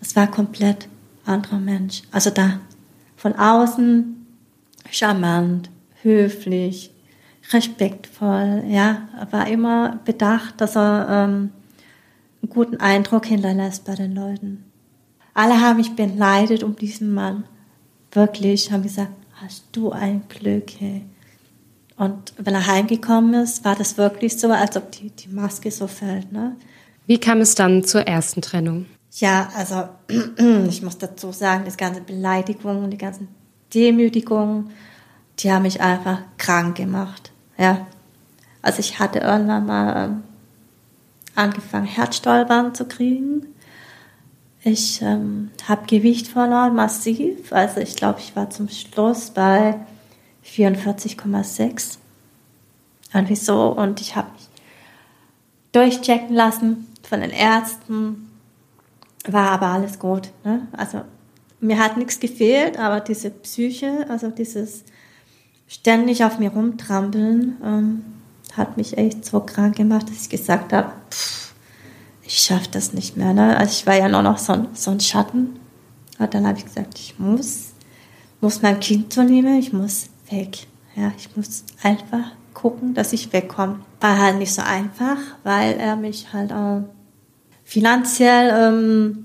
Es war komplett anderer Mensch. Also da von außen charmant, höflich, respektvoll, ja, er war immer bedacht, dass er ähm, einen guten Eindruck hinterlässt bei den Leuten. Alle haben mich beneidet um diesen Mann. Wirklich, haben gesagt, hast du ein Glück, hey. Und wenn er heimgekommen ist, war das wirklich so, als ob die, die Maske so fällt. Ne? Wie kam es dann zur ersten Trennung? Ja, also ich muss dazu sagen, das ganze Beleidigungen, die ganzen Demütigungen, die haben mich einfach krank gemacht. Ja, also ich hatte irgendwann mal ähm, angefangen, Herzstolpern zu kriegen. Ich ähm, habe Gewicht verloren, massiv. Also ich glaube, ich war zum Schluss bei 44,6. Irgendwie so. Und ich habe mich durchchecken lassen von den Ärzten. War aber alles gut. Ne? Also mir hat nichts gefehlt, aber diese Psyche, also dieses ständig auf mir rumtrampeln, ähm, hat mich echt so krank gemacht, dass ich gesagt habe, ich schaffe das nicht mehr. Ne? Also ich war ja nur noch so ein, so ein Schatten. Und dann habe ich gesagt, ich muss, muss mein Kind so nehmen, ich muss weg. Ja, ich muss einfach gucken, dass ich wegkomme. War halt nicht so einfach, weil er mich halt auch finanziell ähm,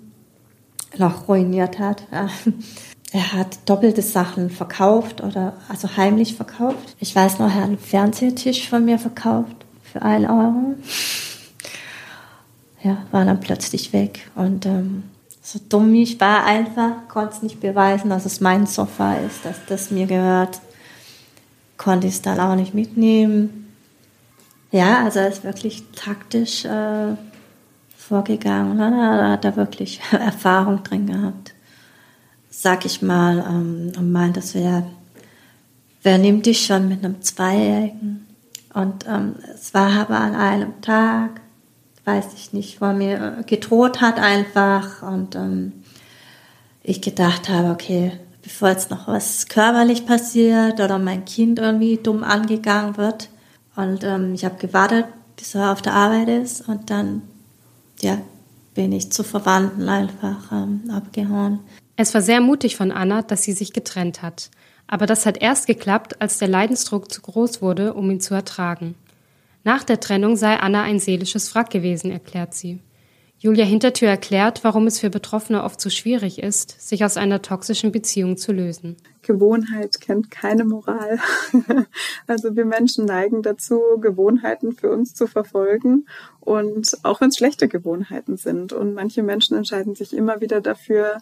noch ruiniert hat. Er hat doppelte Sachen verkauft oder also heimlich verkauft. Ich weiß noch, er hat einen Fernsehtisch von mir verkauft für einen Euro. Ja, war dann plötzlich weg. Und ähm, so dumm ich war, einfach konnte es nicht beweisen, dass es mein Sofa ist, dass das mir gehört konnte es dann auch nicht mitnehmen. Ja, also er ist wirklich taktisch äh, vorgegangen. Da hat er wirklich Erfahrung drin gehabt. Sag ich mal, ähm, und meint, das wäre, wer nimmt dich schon mit einem Zweijährigen? Und ähm, es war aber an einem Tag, weiß ich nicht, wo er mir gedroht hat einfach und ähm, ich gedacht habe, okay, bevor jetzt noch was körperlich passiert oder mein Kind irgendwie dumm angegangen wird. Und ähm, ich habe gewartet, bis er auf der Arbeit ist und dann, ja, bin ich zu Verwandten einfach ähm, abgehauen. Es war sehr mutig von Anna, dass sie sich getrennt hat. Aber das hat erst geklappt, als der Leidensdruck zu groß wurde, um ihn zu ertragen. Nach der Trennung sei Anna ein seelisches Wrack gewesen, erklärt sie. Julia Hintertür erklärt, warum es für Betroffene oft so schwierig ist, sich aus einer toxischen Beziehung zu lösen. Gewohnheit kennt keine Moral. Also wir Menschen neigen dazu, Gewohnheiten für uns zu verfolgen Und auch wenn es schlechte Gewohnheiten sind. Und manche Menschen entscheiden sich immer wieder dafür,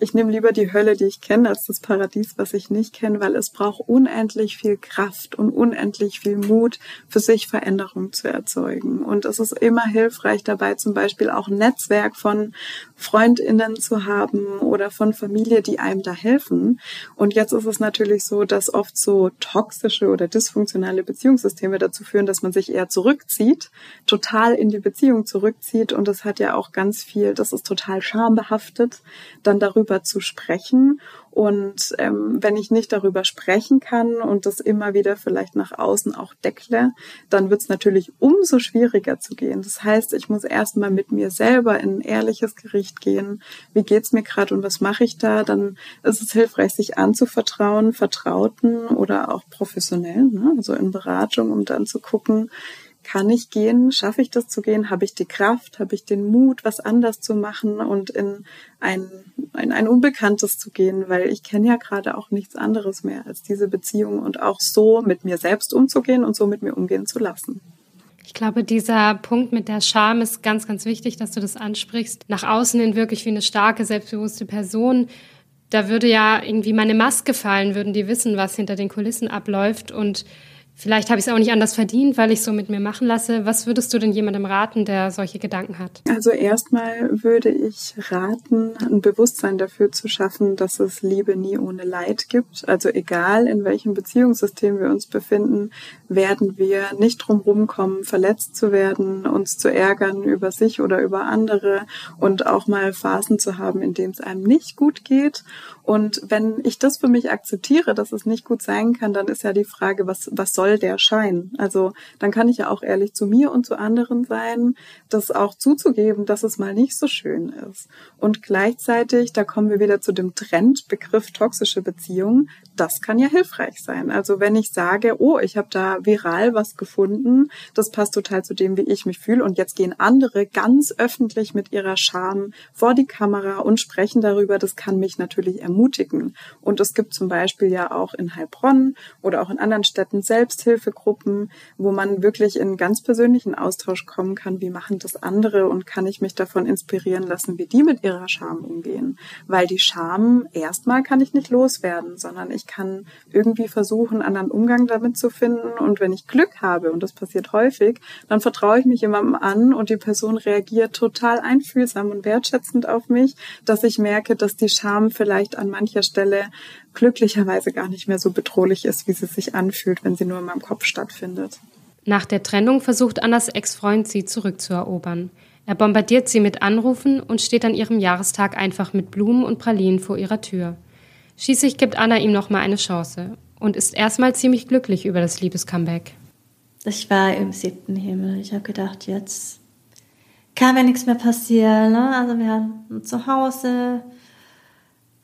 ich nehme lieber die Hölle, die ich kenne, als das Paradies, was ich nicht kenne, weil es braucht unendlich viel Kraft und unendlich viel Mut, für sich Veränderung zu erzeugen. Und es ist immer hilfreich dabei, zum Beispiel auch ein Netzwerk von Freundinnen zu haben oder von Familie, die einem da helfen. Und jetzt ist es natürlich so, dass oft so toxische oder dysfunktionale Beziehungssysteme dazu führen, dass man sich eher zurückzieht, total in die Beziehung zurückzieht. Und das hat ja auch ganz viel, das ist total schambehaftet, dann darüber darüber zu sprechen. Und ähm, wenn ich nicht darüber sprechen kann und das immer wieder vielleicht nach außen auch deckle, dann wird es natürlich umso schwieriger zu gehen. Das heißt, ich muss erstmal mit mir selber in ein ehrliches Gericht gehen. Wie geht's mir gerade und was mache ich da? Dann ist es hilfreich, sich anzuvertrauen, Vertrauten oder auch professionell, ne? also in Beratung, um dann zu gucken, kann ich gehen? Schaffe ich das zu gehen? Habe ich die Kraft? Habe ich den Mut, was anders zu machen und in ein, in ein Unbekanntes zu gehen? Weil ich kenne ja gerade auch nichts anderes mehr als diese Beziehung und auch so mit mir selbst umzugehen und so mit mir umgehen zu lassen. Ich glaube, dieser Punkt mit der Scham ist ganz, ganz wichtig, dass du das ansprichst. Nach außen hin wirklich wie eine starke, selbstbewusste Person. Da würde ja irgendwie meine Maske fallen, würden die wissen, was hinter den Kulissen abläuft und Vielleicht habe ich es auch nicht anders verdient, weil ich so mit mir machen lasse. Was würdest du denn jemandem raten, der solche Gedanken hat? Also erstmal würde ich raten, ein Bewusstsein dafür zu schaffen, dass es Liebe nie ohne Leid gibt. Also egal in welchem Beziehungssystem wir uns befinden, werden wir nicht drum kommen, verletzt zu werden, uns zu ärgern über sich oder über andere und auch mal Phasen zu haben, in denen es einem nicht gut geht. Und wenn ich das für mich akzeptiere, dass es nicht gut sein kann, dann ist ja die Frage, was, was soll der Schein? Also dann kann ich ja auch ehrlich zu mir und zu anderen sein, das auch zuzugeben, dass es mal nicht so schön ist. Und gleichzeitig, da kommen wir wieder zu dem Trendbegriff toxische Beziehung, das kann ja hilfreich sein. Also wenn ich sage, oh, ich habe da viral was gefunden, das passt total zu dem, wie ich mich fühle und jetzt gehen andere ganz öffentlich mit ihrer Scham vor die Kamera und sprechen darüber, das kann mich natürlich ermutigen. Und es gibt zum Beispiel ja auch in Heilbronn oder auch in anderen Städten Selbsthilfegruppen, wo man wirklich in ganz persönlichen Austausch kommen kann, wie machen das andere und kann ich mich davon inspirieren lassen, wie die mit ihrer Scham umgehen. Weil die Scham erstmal kann ich nicht loswerden, sondern ich kann irgendwie versuchen, anderen Umgang damit zu finden. Und wenn ich Glück habe, und das passiert häufig, dann vertraue ich mich jemandem an und die Person reagiert total einfühlsam und wertschätzend auf mich, dass ich merke, dass die Scham vielleicht an mancher Stelle glücklicherweise gar nicht mehr so bedrohlich ist, wie sie sich anfühlt, wenn sie nur in meinem Kopf stattfindet. Nach der Trennung versucht Annas Ex-Freund sie zurückzuerobern. Er bombardiert sie mit Anrufen und steht an ihrem Jahrestag einfach mit Blumen und Pralinen vor ihrer Tür. Schließlich gibt Anna ihm nochmal eine Chance und ist erstmal ziemlich glücklich über das Liebescomeback. Ich war im siebten Himmel. Ich habe gedacht, jetzt kann mir nichts mehr passieren. Ne? Also wir haben zu Hause,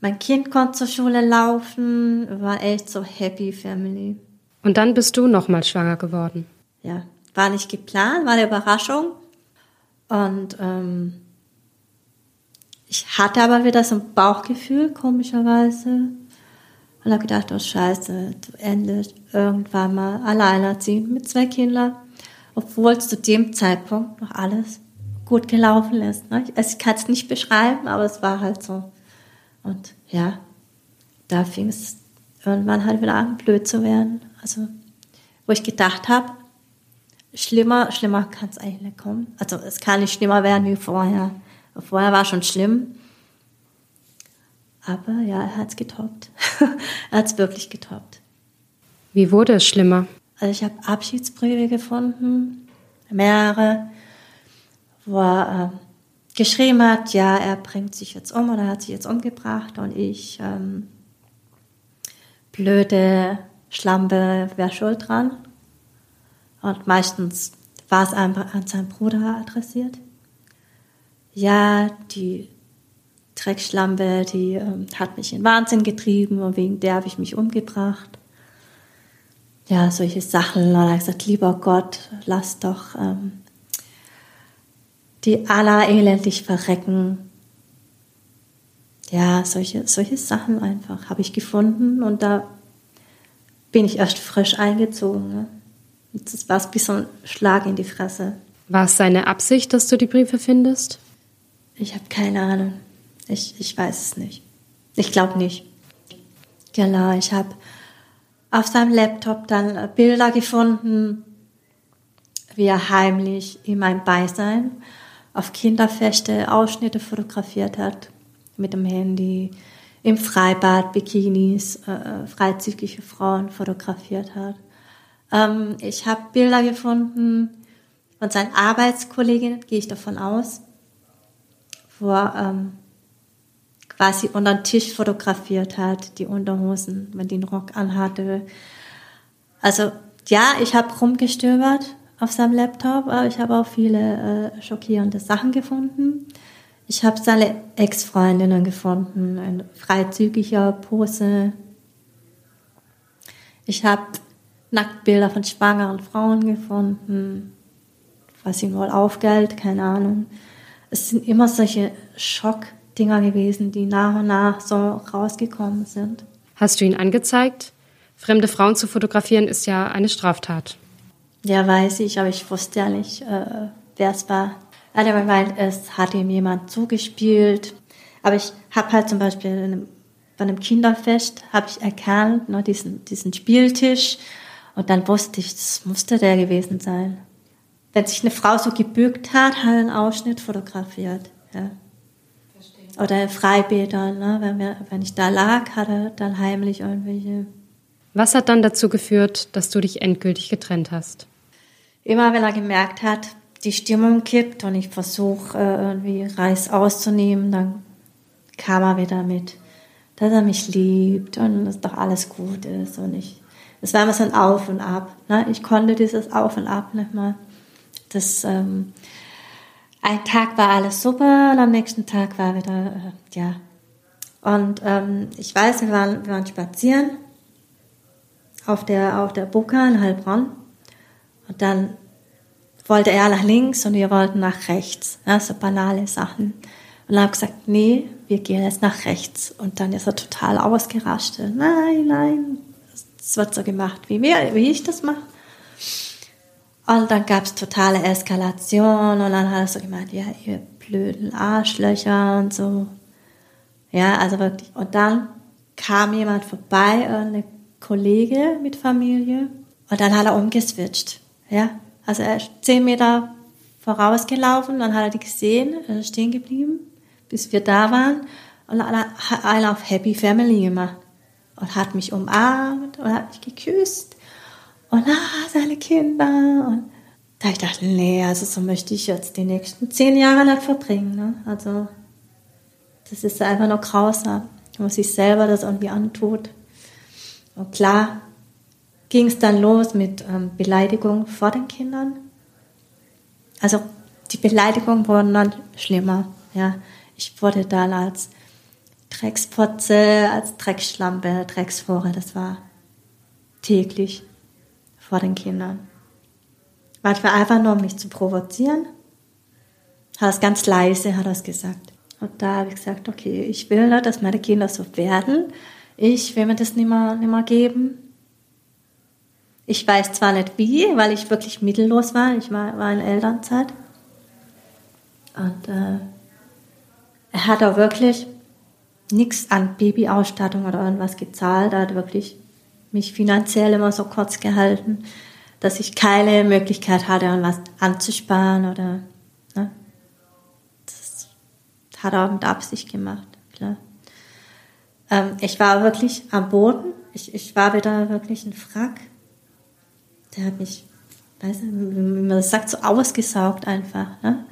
mein Kind konnte zur Schule laufen, waren echt so happy Family. Und dann bist du nochmal schwanger geworden. Ja, war nicht geplant, war eine Überraschung. Und ähm, ich hatte aber wieder so ein Bauchgefühl, komischerweise. Und habe gedacht, oh Scheiße, du endest irgendwann mal alleinerziehend mit zwei Kindern. Obwohl es zu dem Zeitpunkt noch alles gut gelaufen ist. Ne? Also ich kann es nicht beschreiben, aber es war halt so. Und ja, da fing es irgendwann halt wieder an, blöd zu werden. Also, wo ich gedacht habe, schlimmer, schlimmer kann es eigentlich nicht kommen. Also es kann nicht schlimmer werden wie vorher. Vorher war schon schlimm. Aber ja, er hat es getoppt. er hat es wirklich getoppt. Wie wurde es schlimmer? Also ich habe Abschiedsbriefe gefunden, mehrere, wo er äh, geschrieben hat, ja, er bringt sich jetzt um oder er hat sich jetzt umgebracht und ich, ähm, blöde Schlampe, wäre schuld dran. Und meistens war es einfach an seinen Bruder adressiert ja, die Dreckschlampe, die ähm, hat mich in Wahnsinn getrieben und wegen der habe ich mich umgebracht. Ja, solche Sachen. Und er hat gesagt, lieber Gott, lass doch ähm, die Allah elendig verrecken. Ja, solche, solche Sachen einfach habe ich gefunden und da bin ich erst frisch eingezogen. Ne? Das war wie so ein Schlag in die Fresse. War es seine Absicht, dass du die Briefe findest? Ich habe keine Ahnung. Ich, ich weiß es nicht. Ich glaube nicht. Genau, ich habe auf seinem Laptop dann Bilder gefunden, wie er heimlich in meinem Beisein auf Kinderfeste Ausschnitte fotografiert hat mit dem Handy, im Freibad Bikinis, äh, äh freizügige Frauen fotografiert hat. Ähm, ich habe Bilder gefunden von seinen Arbeitskolleginnen, gehe ich davon aus, wo er ähm, quasi unter den Tisch fotografiert hat, die Unterhosen, wenn die einen Rock anhatte. Also ja, ich habe rumgestöbert auf seinem Laptop, aber ich habe auch viele äh, schockierende Sachen gefunden. Ich habe seine Ex-Freundinnen gefunden, in freizügiger Pose. Ich habe Nacktbilder von schwangeren Frauen gefunden, was ihm wohl aufgalt, keine Ahnung. Es sind immer solche Schockdinger gewesen, die nach und nach so rausgekommen sind. Hast du ihn angezeigt? Fremde Frauen zu fotografieren ist ja eine Straftat. Ja, weiß ich, aber ich wusste ja nicht, äh, wer es war. Hat gemeint, es hat ihm jemand zugespielt. Aber ich habe halt zum Beispiel einem, bei einem Kinderfest habe ich erkannt, ne, diesen, diesen Spieltisch. Und dann wusste ich, das musste der gewesen sein. Wenn sich eine Frau so gebückt hat, hat er einen Ausschnitt fotografiert. Ja. Oder Freibäder, ne? wenn, wir, wenn ich da lag, hat er dann heimlich irgendwelche. Was hat dann dazu geführt, dass du dich endgültig getrennt hast? Immer wenn er gemerkt hat, die Stimmung kippt und ich versuche äh, irgendwie Reis auszunehmen, dann kam er wieder mit, dass er mich liebt und dass doch alles gut ist und ich, es war immer so ein Auf und Ab. Ne? Ich konnte dieses Auf und Ab nicht mehr. Das, ähm, ein Tag war alles super und am nächsten Tag war wieder, äh, ja. Und ähm, ich weiß, wir waren, wir waren spazieren auf der, auf der Buka in Heilbronn und dann wollte er nach links und wir wollten nach rechts. Ja, so banale Sachen. Und dann habe ich gesagt, nee, wir gehen jetzt nach rechts. Und dann ist er total ausgerastet. Nein, nein, das wird so gemacht, wie, wir, wie ich das mache. Und dann gab es totale Eskalation und dann hat er so gemeint, ja, ihr blöden Arschlöcher und so. Ja, also wirklich. Und dann kam jemand vorbei, eine Kollege mit Familie, und dann hat er umgeswitcht. Ja, also er ist zehn Meter vorausgelaufen, dann hat er die gesehen, er ist stehen geblieben, bis wir da waren und dann hat einer auf Happy Family gemacht und hat mich umarmt und hat mich geküsst und ah, seine Kinder und da ich dachte, nee, also so möchte ich jetzt die nächsten zehn Jahre nicht verbringen. Ne? Also das ist einfach nur grausam, wenn man sich selber das irgendwie antut. Und klar, ging es dann los mit ähm, Beleidigung vor den Kindern. Also die Beleidigungen wurden dann schlimmer. Ja. Ich wurde dann als Dreckspotze, als Drecksschlampe, Drecksfore, das war täglich vor den Kindern. Manchmal einfach nur, um mich zu provozieren. Hat es ganz leise, hat es gesagt. Und da habe ich gesagt, okay, ich will nicht, dass meine Kinder so werden. Ich will mir das nicht mehr, nicht mehr geben. Ich weiß zwar nicht wie, weil ich wirklich mittellos war. Ich war, war in Elternzeit. Und äh, er hat auch wirklich nichts an Babyausstattung oder irgendwas gezahlt. Er hat wirklich mich finanziell immer so kurz gehalten, dass ich keine Möglichkeit hatte, irgendwas anzusparen oder. Ne? Das hat er auch mit Absicht gemacht, klar. Ähm, ich war wirklich am Boden. Ich, ich war wieder wirklich ein Frack der hat mich, weiß nicht, wie man das sagt, so ausgesaugt einfach. Ne?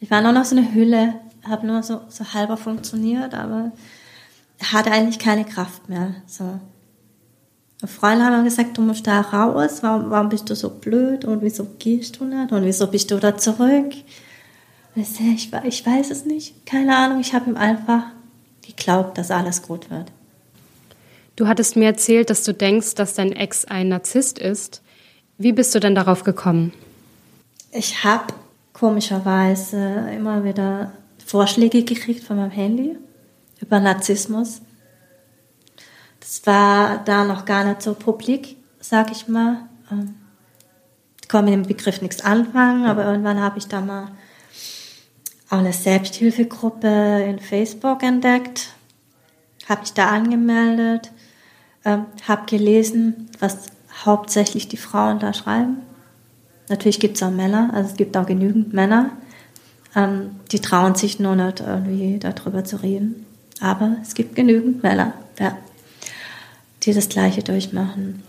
Ich war nur noch so eine Hülle, habe nur so, so halber funktioniert, aber hatte eigentlich keine Kraft mehr. So. Freunde haben gesagt, du musst da raus, warum, warum bist du so blöd und wieso gehst du nicht und wieso bist du da zurück? Ich, ich, ich weiß es nicht, keine Ahnung, ich habe ihm einfach geglaubt, dass alles gut wird. Du hattest mir erzählt, dass du denkst, dass dein Ex ein Narzisst ist. Wie bist du denn darauf gekommen? Ich habe komischerweise immer wieder Vorschläge gekriegt von meinem Handy über Narzissmus. Das war da noch gar nicht so publik, sag ich mal. Ähm, Ich konnte mit dem Begriff nichts anfangen, aber irgendwann habe ich da mal auch eine Selbsthilfegruppe in Facebook entdeckt, habe mich da angemeldet, ähm, habe gelesen, was hauptsächlich die Frauen da schreiben. Natürlich gibt es auch Männer, also es gibt auch genügend Männer, ähm, die trauen sich nur nicht irgendwie darüber zu reden. Aber es gibt genügend Männer, ja, die das Gleiche durchmachen.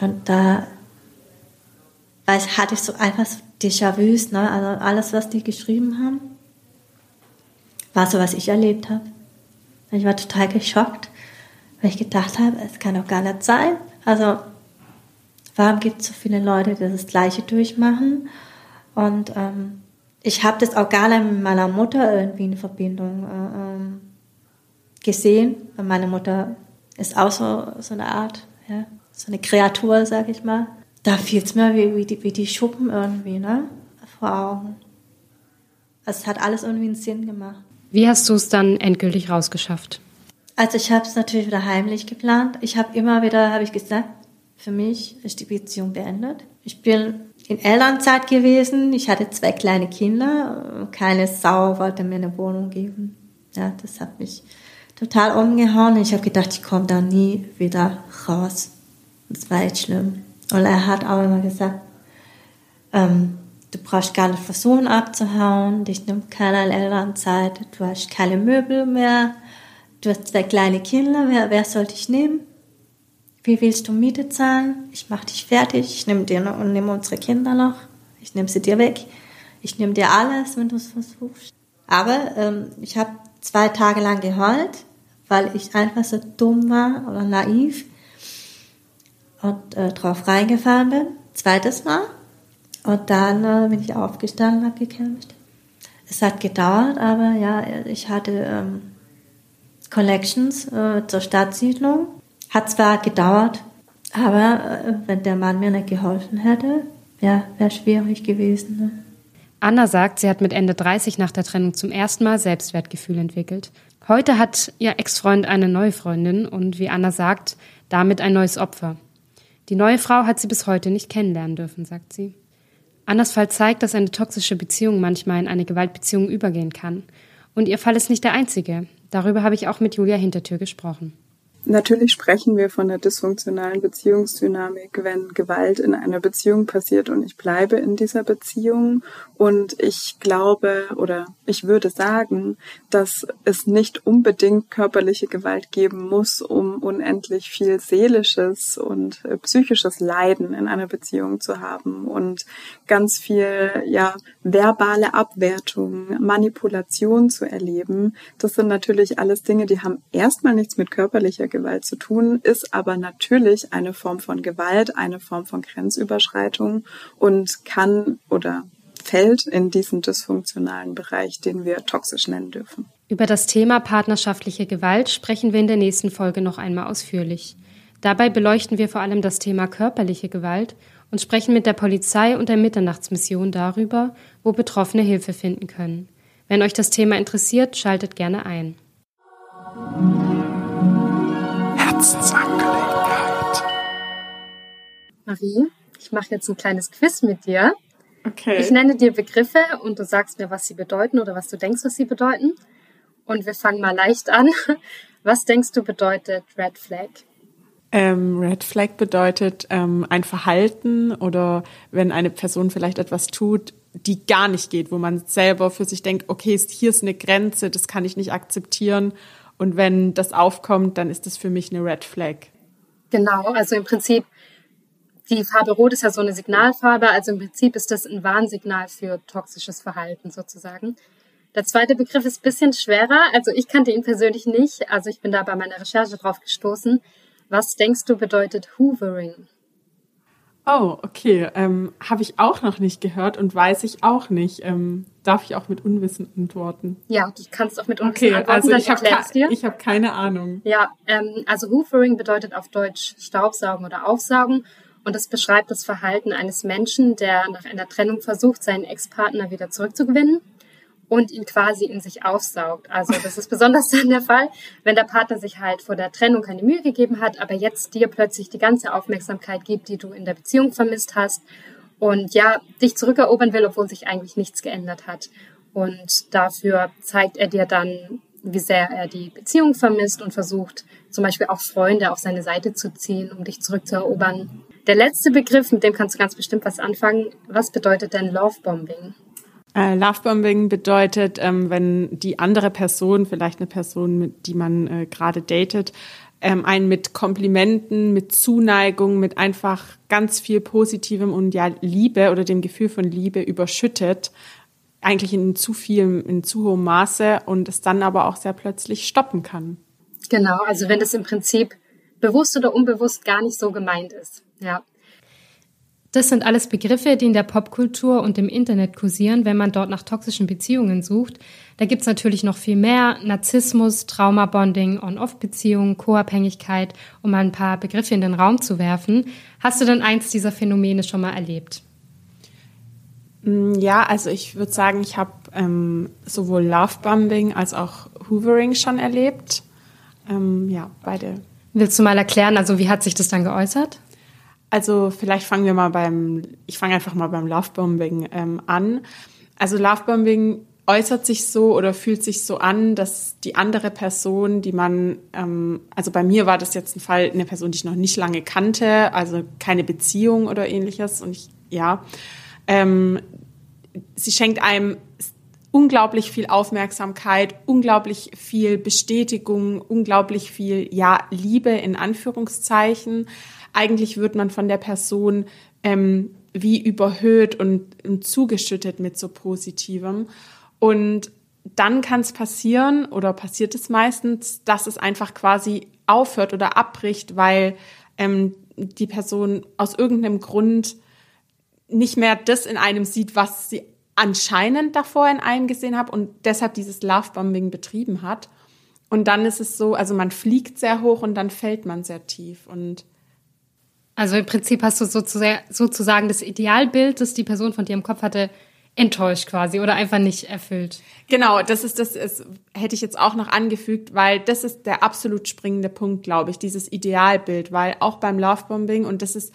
Und da weiß, hatte ich so einfach so Déjà-vus, ne? also alles, was die geschrieben haben, war so, was ich erlebt habe. Ich war total geschockt, weil ich gedacht habe, es kann doch gar nicht sein. Also, warum gibt es so viele Leute, die das Gleiche durchmachen? Und ähm, ich habe das auch gar nicht mit meiner Mutter irgendwie in Verbindung äh, ähm, gesehen. Meine Mutter ist auch so, so eine Art, ja, so eine Kreatur, sag ich mal. Da fiel es mir wie, wie, die, wie die Schuppen irgendwie, ne? Vor Augen. Also es hat alles irgendwie einen Sinn gemacht. Wie hast du es dann endgültig rausgeschafft? Also ich habe es natürlich wieder heimlich geplant. Ich habe immer wieder, habe ich gesagt, für mich ist die Beziehung beendet. Ich bin in Elternzeit gewesen. Ich hatte zwei kleine Kinder. Keine Sau wollte mir eine Wohnung geben. Ja, das hat mich total umgehauen. Ich habe gedacht, ich komme da nie wieder raus. Das war echt schlimm. Und er hat auch immer gesagt, ähm, du brauchst gar nicht versuchen abzuhauen, dich nimmt keiner in Elternzeit, du hast keine Möbel mehr, du hast zwei kleine Kinder, wer, wer soll dich nehmen? Wie willst du Miete zahlen? Ich mache dich fertig, ich nehme dir noch, und nehme unsere Kinder noch, ich nehme sie dir weg, ich nehme dir alles, wenn du es versuchst. Aber ähm, ich habe zwei Tage lang geheult, weil ich einfach so dumm war oder naiv und äh, drauf reingefahren bin. Zweites Mal. Und dann äh, bin ich aufgestanden, habe gekämpft. Es hat gedauert, aber ja, ich hatte ähm, Collections äh, zur Stadtsiedlung. Hat zwar gedauert, aber äh, wenn der Mann mir nicht geholfen hätte, wäre wär schwierig gewesen. Ne? Anna sagt, sie hat mit Ende 30 nach der Trennung zum ersten Mal Selbstwertgefühl entwickelt. Heute hat ihr Ex-Freund eine neue Freundin und wie Anna sagt, damit ein neues Opfer. Die neue Frau hat sie bis heute nicht kennenlernen dürfen, sagt sie. Annas Fall zeigt, dass eine toxische Beziehung manchmal in eine Gewaltbeziehung übergehen kann. Und ihr Fall ist nicht der einzige. Darüber habe ich auch mit Julia Hintertür gesprochen. Natürlich sprechen wir von der dysfunktionalen Beziehungsdynamik, wenn Gewalt in einer Beziehung passiert und ich bleibe in dieser Beziehung. Und ich glaube oder ich würde sagen, dass es nicht unbedingt körperliche Gewalt geben muss, um unendlich viel seelisches und äh, psychisches Leiden in einer Beziehung zu haben und ganz viel, ja, verbale Abwertung, Manipulation zu erleben. Das sind natürlich alles Dinge, die haben erstmal nichts mit körperlicher Gewalt zu tun, ist aber natürlich eine Form von Gewalt, eine Form von Grenzüberschreitung und kann oder fällt in diesen dysfunktionalen Bereich, den wir toxisch nennen dürfen. Über das Thema partnerschaftliche Gewalt sprechen wir in der nächsten Folge noch einmal ausführlich. Dabei beleuchten wir vor allem das Thema körperliche Gewalt und sprechen mit der Polizei und der Mitternachtsmission darüber, wo Betroffene Hilfe finden können. Wenn euch das Thema interessiert, schaltet gerne ein. Herzensangelegenheit. Marie, ich mache jetzt ein kleines Quiz mit dir. Okay. Ich nenne dir Begriffe und du sagst mir, was sie bedeuten oder was du denkst, was sie bedeuten. Und wir fangen mal leicht an. Was denkst du bedeutet Red Flag? Ähm, Red Flag bedeutet ähm, ein Verhalten oder wenn eine Person vielleicht etwas tut, die gar nicht geht, wo man selber für sich denkt, okay, hier ist eine Grenze, das kann ich nicht akzeptieren und wenn das aufkommt, dann ist das für mich eine Red Flag. Genau, also im Prinzip, die Farbe Rot ist ja so eine Signalfarbe, also im Prinzip ist das ein Warnsignal für toxisches Verhalten sozusagen. Der zweite Begriff ist ein bisschen schwerer, also ich kannte ihn persönlich nicht, also ich bin da bei meiner Recherche drauf gestoßen. Was denkst du bedeutet Hoovering? Oh, okay. Ähm, Habe ich auch noch nicht gehört und weiß ich auch nicht. Ähm, darf ich auch mit Unwissen antworten? Ja, du kannst auch mit Unwissen Okay, antworten, also ich habe ich hab keine Ahnung. Ja, ähm, also Hoovering bedeutet auf Deutsch Staubsaugen oder Aufsaugen und es beschreibt das Verhalten eines Menschen, der nach einer Trennung versucht, seinen Ex-Partner wieder zurückzugewinnen und ihn quasi in sich aufsaugt. Also das ist besonders dann der Fall, wenn der Partner sich halt vor der Trennung keine Mühe gegeben hat, aber jetzt dir plötzlich die ganze Aufmerksamkeit gibt, die du in der Beziehung vermisst hast und ja, dich zurückerobern will, obwohl sich eigentlich nichts geändert hat. Und dafür zeigt er dir dann, wie sehr er die Beziehung vermisst und versucht, zum Beispiel auch Freunde auf seine Seite zu ziehen, um dich zurückzuerobern. Der letzte Begriff, mit dem kannst du ganz bestimmt was anfangen. Was bedeutet denn Lovebombing? Äh, Lovebombing bedeutet, ähm, wenn die andere Person, vielleicht eine Person, mit, die man äh, gerade datet, ähm, einen mit Komplimenten, mit Zuneigung, mit einfach ganz viel Positivem und ja Liebe oder dem Gefühl von Liebe überschüttet, eigentlich in zu viel, in zu hohem Maße und es dann aber auch sehr plötzlich stoppen kann. Genau, also wenn das im Prinzip bewusst oder unbewusst gar nicht so gemeint ist. Ja. Das sind alles Begriffe, die in der Popkultur und im Internet kursieren, wenn man dort nach toxischen Beziehungen sucht. Da gibt's natürlich noch viel mehr. Narzissmus, Traumabonding, On-Off-Beziehungen, Co-Abhängigkeit, um mal ein paar Begriffe in den Raum zu werfen. Hast du denn eins dieser Phänomene schon mal erlebt? Mm, ja, also ich würde sagen, ich habe ähm, sowohl Lovebombing als auch Hoovering schon erlebt. Ähm, ja, beide. Willst du mal erklären, also wie hat sich das dann geäußert? Also vielleicht fangen wir mal beim, ich fange einfach mal beim Lovebombing ähm, an. Also Lovebombing äußert sich so oder fühlt sich so an, dass die andere Person, die man, ähm, also bei mir war das jetzt ein Fall, eine Person, die ich noch nicht lange kannte, also keine Beziehung oder ähnliches. Und ich, ja, ähm, sie schenkt einem unglaublich viel Aufmerksamkeit, unglaublich viel Bestätigung, unglaublich viel, ja, Liebe in Anführungszeichen eigentlich wird man von der Person ähm, wie überhöht und, und zugeschüttet mit so Positivem. Und dann kann es passieren oder passiert es meistens, dass es einfach quasi aufhört oder abbricht, weil ähm, die Person aus irgendeinem Grund nicht mehr das in einem sieht, was sie anscheinend davor in einem gesehen hat und deshalb dieses Lovebombing betrieben hat. Und dann ist es so, also man fliegt sehr hoch und dann fällt man sehr tief. Und also im Prinzip hast du sozusagen das Idealbild, das die Person von dir im Kopf hatte, enttäuscht quasi oder einfach nicht erfüllt. Genau, das ist das ist, hätte ich jetzt auch noch angefügt, weil das ist der absolut springende Punkt, glaube ich, dieses Idealbild, weil auch beim Lovebombing und das ist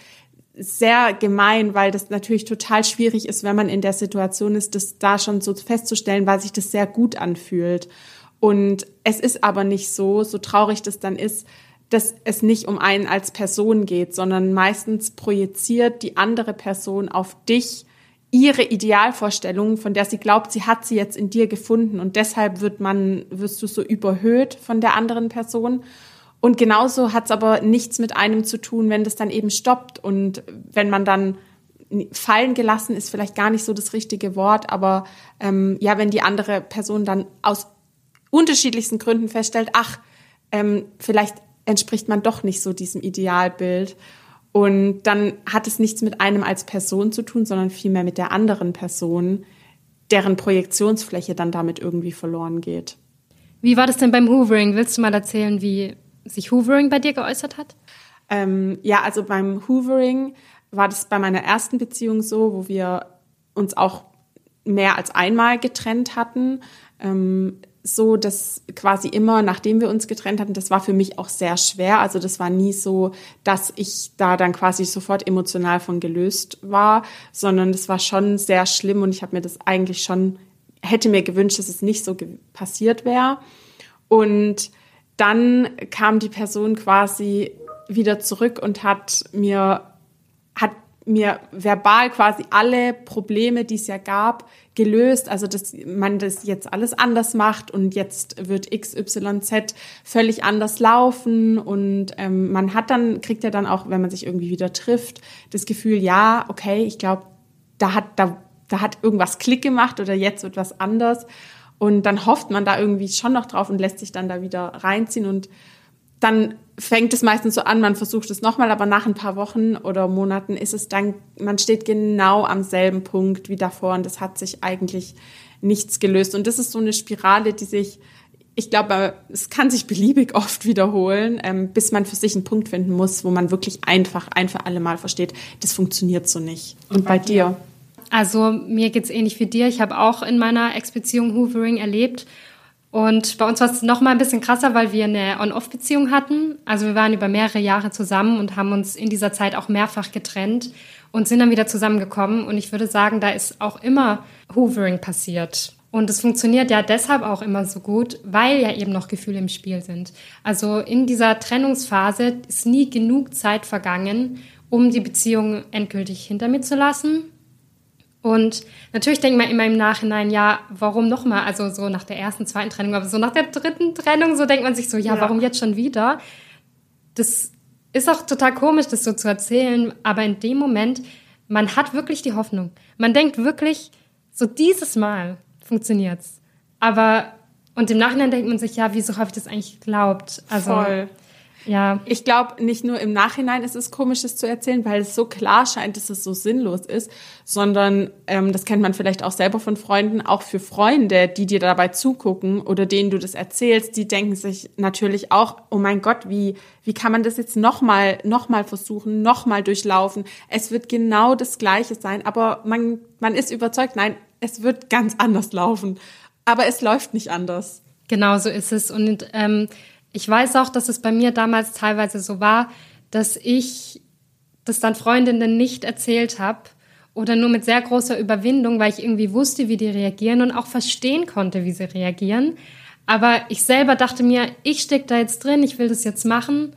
sehr gemein, weil das natürlich total schwierig ist, wenn man in der Situation ist, das da schon so festzustellen, weil sich das sehr gut anfühlt. Und es ist aber nicht so, so traurig das dann ist, dass es nicht um einen als Person geht, sondern meistens projiziert die andere Person auf dich ihre Idealvorstellung, von der sie glaubt, sie hat sie jetzt in dir gefunden und deshalb wird man, wirst du so überhöht von der anderen Person. Und genauso hat es aber nichts mit einem zu tun, wenn das dann eben stoppt und wenn man dann fallen gelassen ist vielleicht gar nicht so das richtige Wort, aber ähm, ja, wenn die andere Person dann aus unterschiedlichsten Gründen feststellt, ach, ähm, vielleicht entspricht man doch nicht so diesem Idealbild. Und dann hat es nichts mit einem als Person zu tun, sondern vielmehr mit der anderen Person, deren Projektionsfläche dann damit irgendwie verloren geht. Wie war das denn beim Hoovering? Willst du mal erzählen, wie sich Hoovering bei dir geäußert hat? Ähm, ja, also beim Hoovering war das bei meiner ersten Beziehung so, wo wir uns auch mehr als einmal getrennt hatten. Ähm, so, dass quasi immer, nachdem wir uns getrennt hatten, das war für mich auch sehr schwer. Also das war nie so, dass ich da dann quasi sofort emotional von gelöst war, sondern das war schon sehr schlimm und ich habe mir das eigentlich schon, hätte mir gewünscht, dass es nicht so passiert wäre. Und dann kam die Person quasi wieder zurück und hat mir, mir verbal quasi alle Probleme, die es ja gab, gelöst. Also, dass man das jetzt alles anders macht und jetzt wird XYZ völlig anders laufen und ähm, man hat dann, kriegt ja dann auch, wenn man sich irgendwie wieder trifft, das Gefühl, ja, okay, ich glaube, da hat, da, da hat irgendwas Klick gemacht oder jetzt wird was anders. Und dann hofft man da irgendwie schon noch drauf und lässt sich dann da wieder reinziehen und dann fängt es meistens so an, man versucht es nochmal, aber nach ein paar Wochen oder Monaten ist es dann, man steht genau am selben Punkt wie davor und es hat sich eigentlich nichts gelöst. Und das ist so eine Spirale, die sich, ich glaube, es kann sich beliebig oft wiederholen, ähm, bis man für sich einen Punkt finden muss, wo man wirklich einfach ein für alle Mal versteht, das funktioniert so nicht. Und bei dir? Also mir geht's ähnlich wie dir. Ich habe auch in meiner Ex-Beziehung Hoovering erlebt und bei uns war es noch mal ein bisschen krasser, weil wir eine On-Off-Beziehung hatten. Also wir waren über mehrere Jahre zusammen und haben uns in dieser Zeit auch mehrfach getrennt. und sind dann wieder zusammengekommen. Und ich würde sagen, da ist auch immer Hoovering passiert. Und es funktioniert ja deshalb auch immer so gut, weil ja eben noch Gefühle im Spiel sind. Also in dieser Trennungsphase ist nie genug Zeit vergangen, um die Beziehung endgültig hinter mir zu lassen. Und natürlich denkt man immer im Nachhinein, ja, warum nochmal? Also so nach der ersten, zweiten Trennung, aber so nach der dritten Trennung, so denkt man sich so, ja, ja. warum jetzt schon wieder? Das ist auch total komisch, das so zu erzählen, aber in dem Moment, man hat wirklich die Hoffnung. Man denkt wirklich, so dieses Mal funktioniert's. Aber, und im Nachhinein denkt man sich, ja, wieso habe ich das eigentlich geglaubt? Also, Voll. Ja. Ich glaube, nicht nur im Nachhinein ist es komisch, das zu erzählen, weil es so klar scheint, dass es so sinnlos ist, sondern ähm, das kennt man vielleicht auch selber von Freunden, auch für Freunde, die dir dabei zugucken oder denen du das erzählst, die denken sich natürlich auch, oh mein Gott, wie, wie kann man das jetzt nochmal noch mal versuchen, nochmal durchlaufen? Es wird genau das Gleiche sein, aber man, man ist überzeugt, nein, es wird ganz anders laufen. Aber es läuft nicht anders. Genau so ist es. Und ähm, ich weiß auch, dass es bei mir damals teilweise so war, dass ich das dann Freundinnen nicht erzählt habe oder nur mit sehr großer Überwindung, weil ich irgendwie wusste, wie die reagieren und auch verstehen konnte, wie sie reagieren. Aber ich selber dachte mir, ich stecke da jetzt drin, ich will das jetzt machen.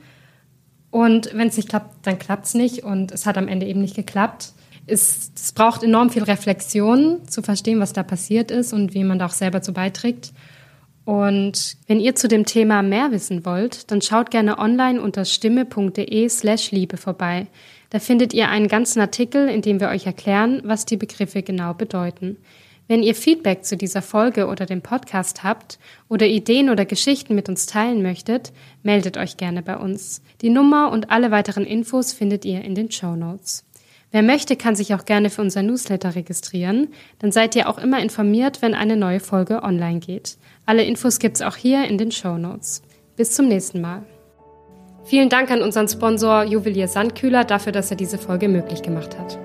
Und wenn es nicht klappt, dann klappt es nicht. Und es hat am Ende eben nicht geklappt. Es, es braucht enorm viel Reflexion, zu verstehen, was da passiert ist und wie man da auch selber zu beiträgt. Und wenn ihr zu dem Thema mehr wissen wollt, dann schaut gerne online unter stimme.de slash Liebe vorbei. Da findet ihr einen ganzen Artikel, in dem wir euch erklären, was die Begriffe genau bedeuten. Wenn ihr Feedback zu dieser Folge oder dem Podcast habt oder Ideen oder Geschichten mit uns teilen möchtet, meldet euch gerne bei uns. Die Nummer und alle weiteren Infos findet ihr in den Show Notes. Wer möchte, kann sich auch gerne für unser Newsletter registrieren. Dann seid ihr auch immer informiert, wenn eine neue Folge online geht. Alle Infos gibt's auch hier in den Show Notes. Bis zum nächsten Mal. Vielen Dank an unseren Sponsor Juwelier Sandkühler dafür, dass er diese Folge möglich gemacht hat.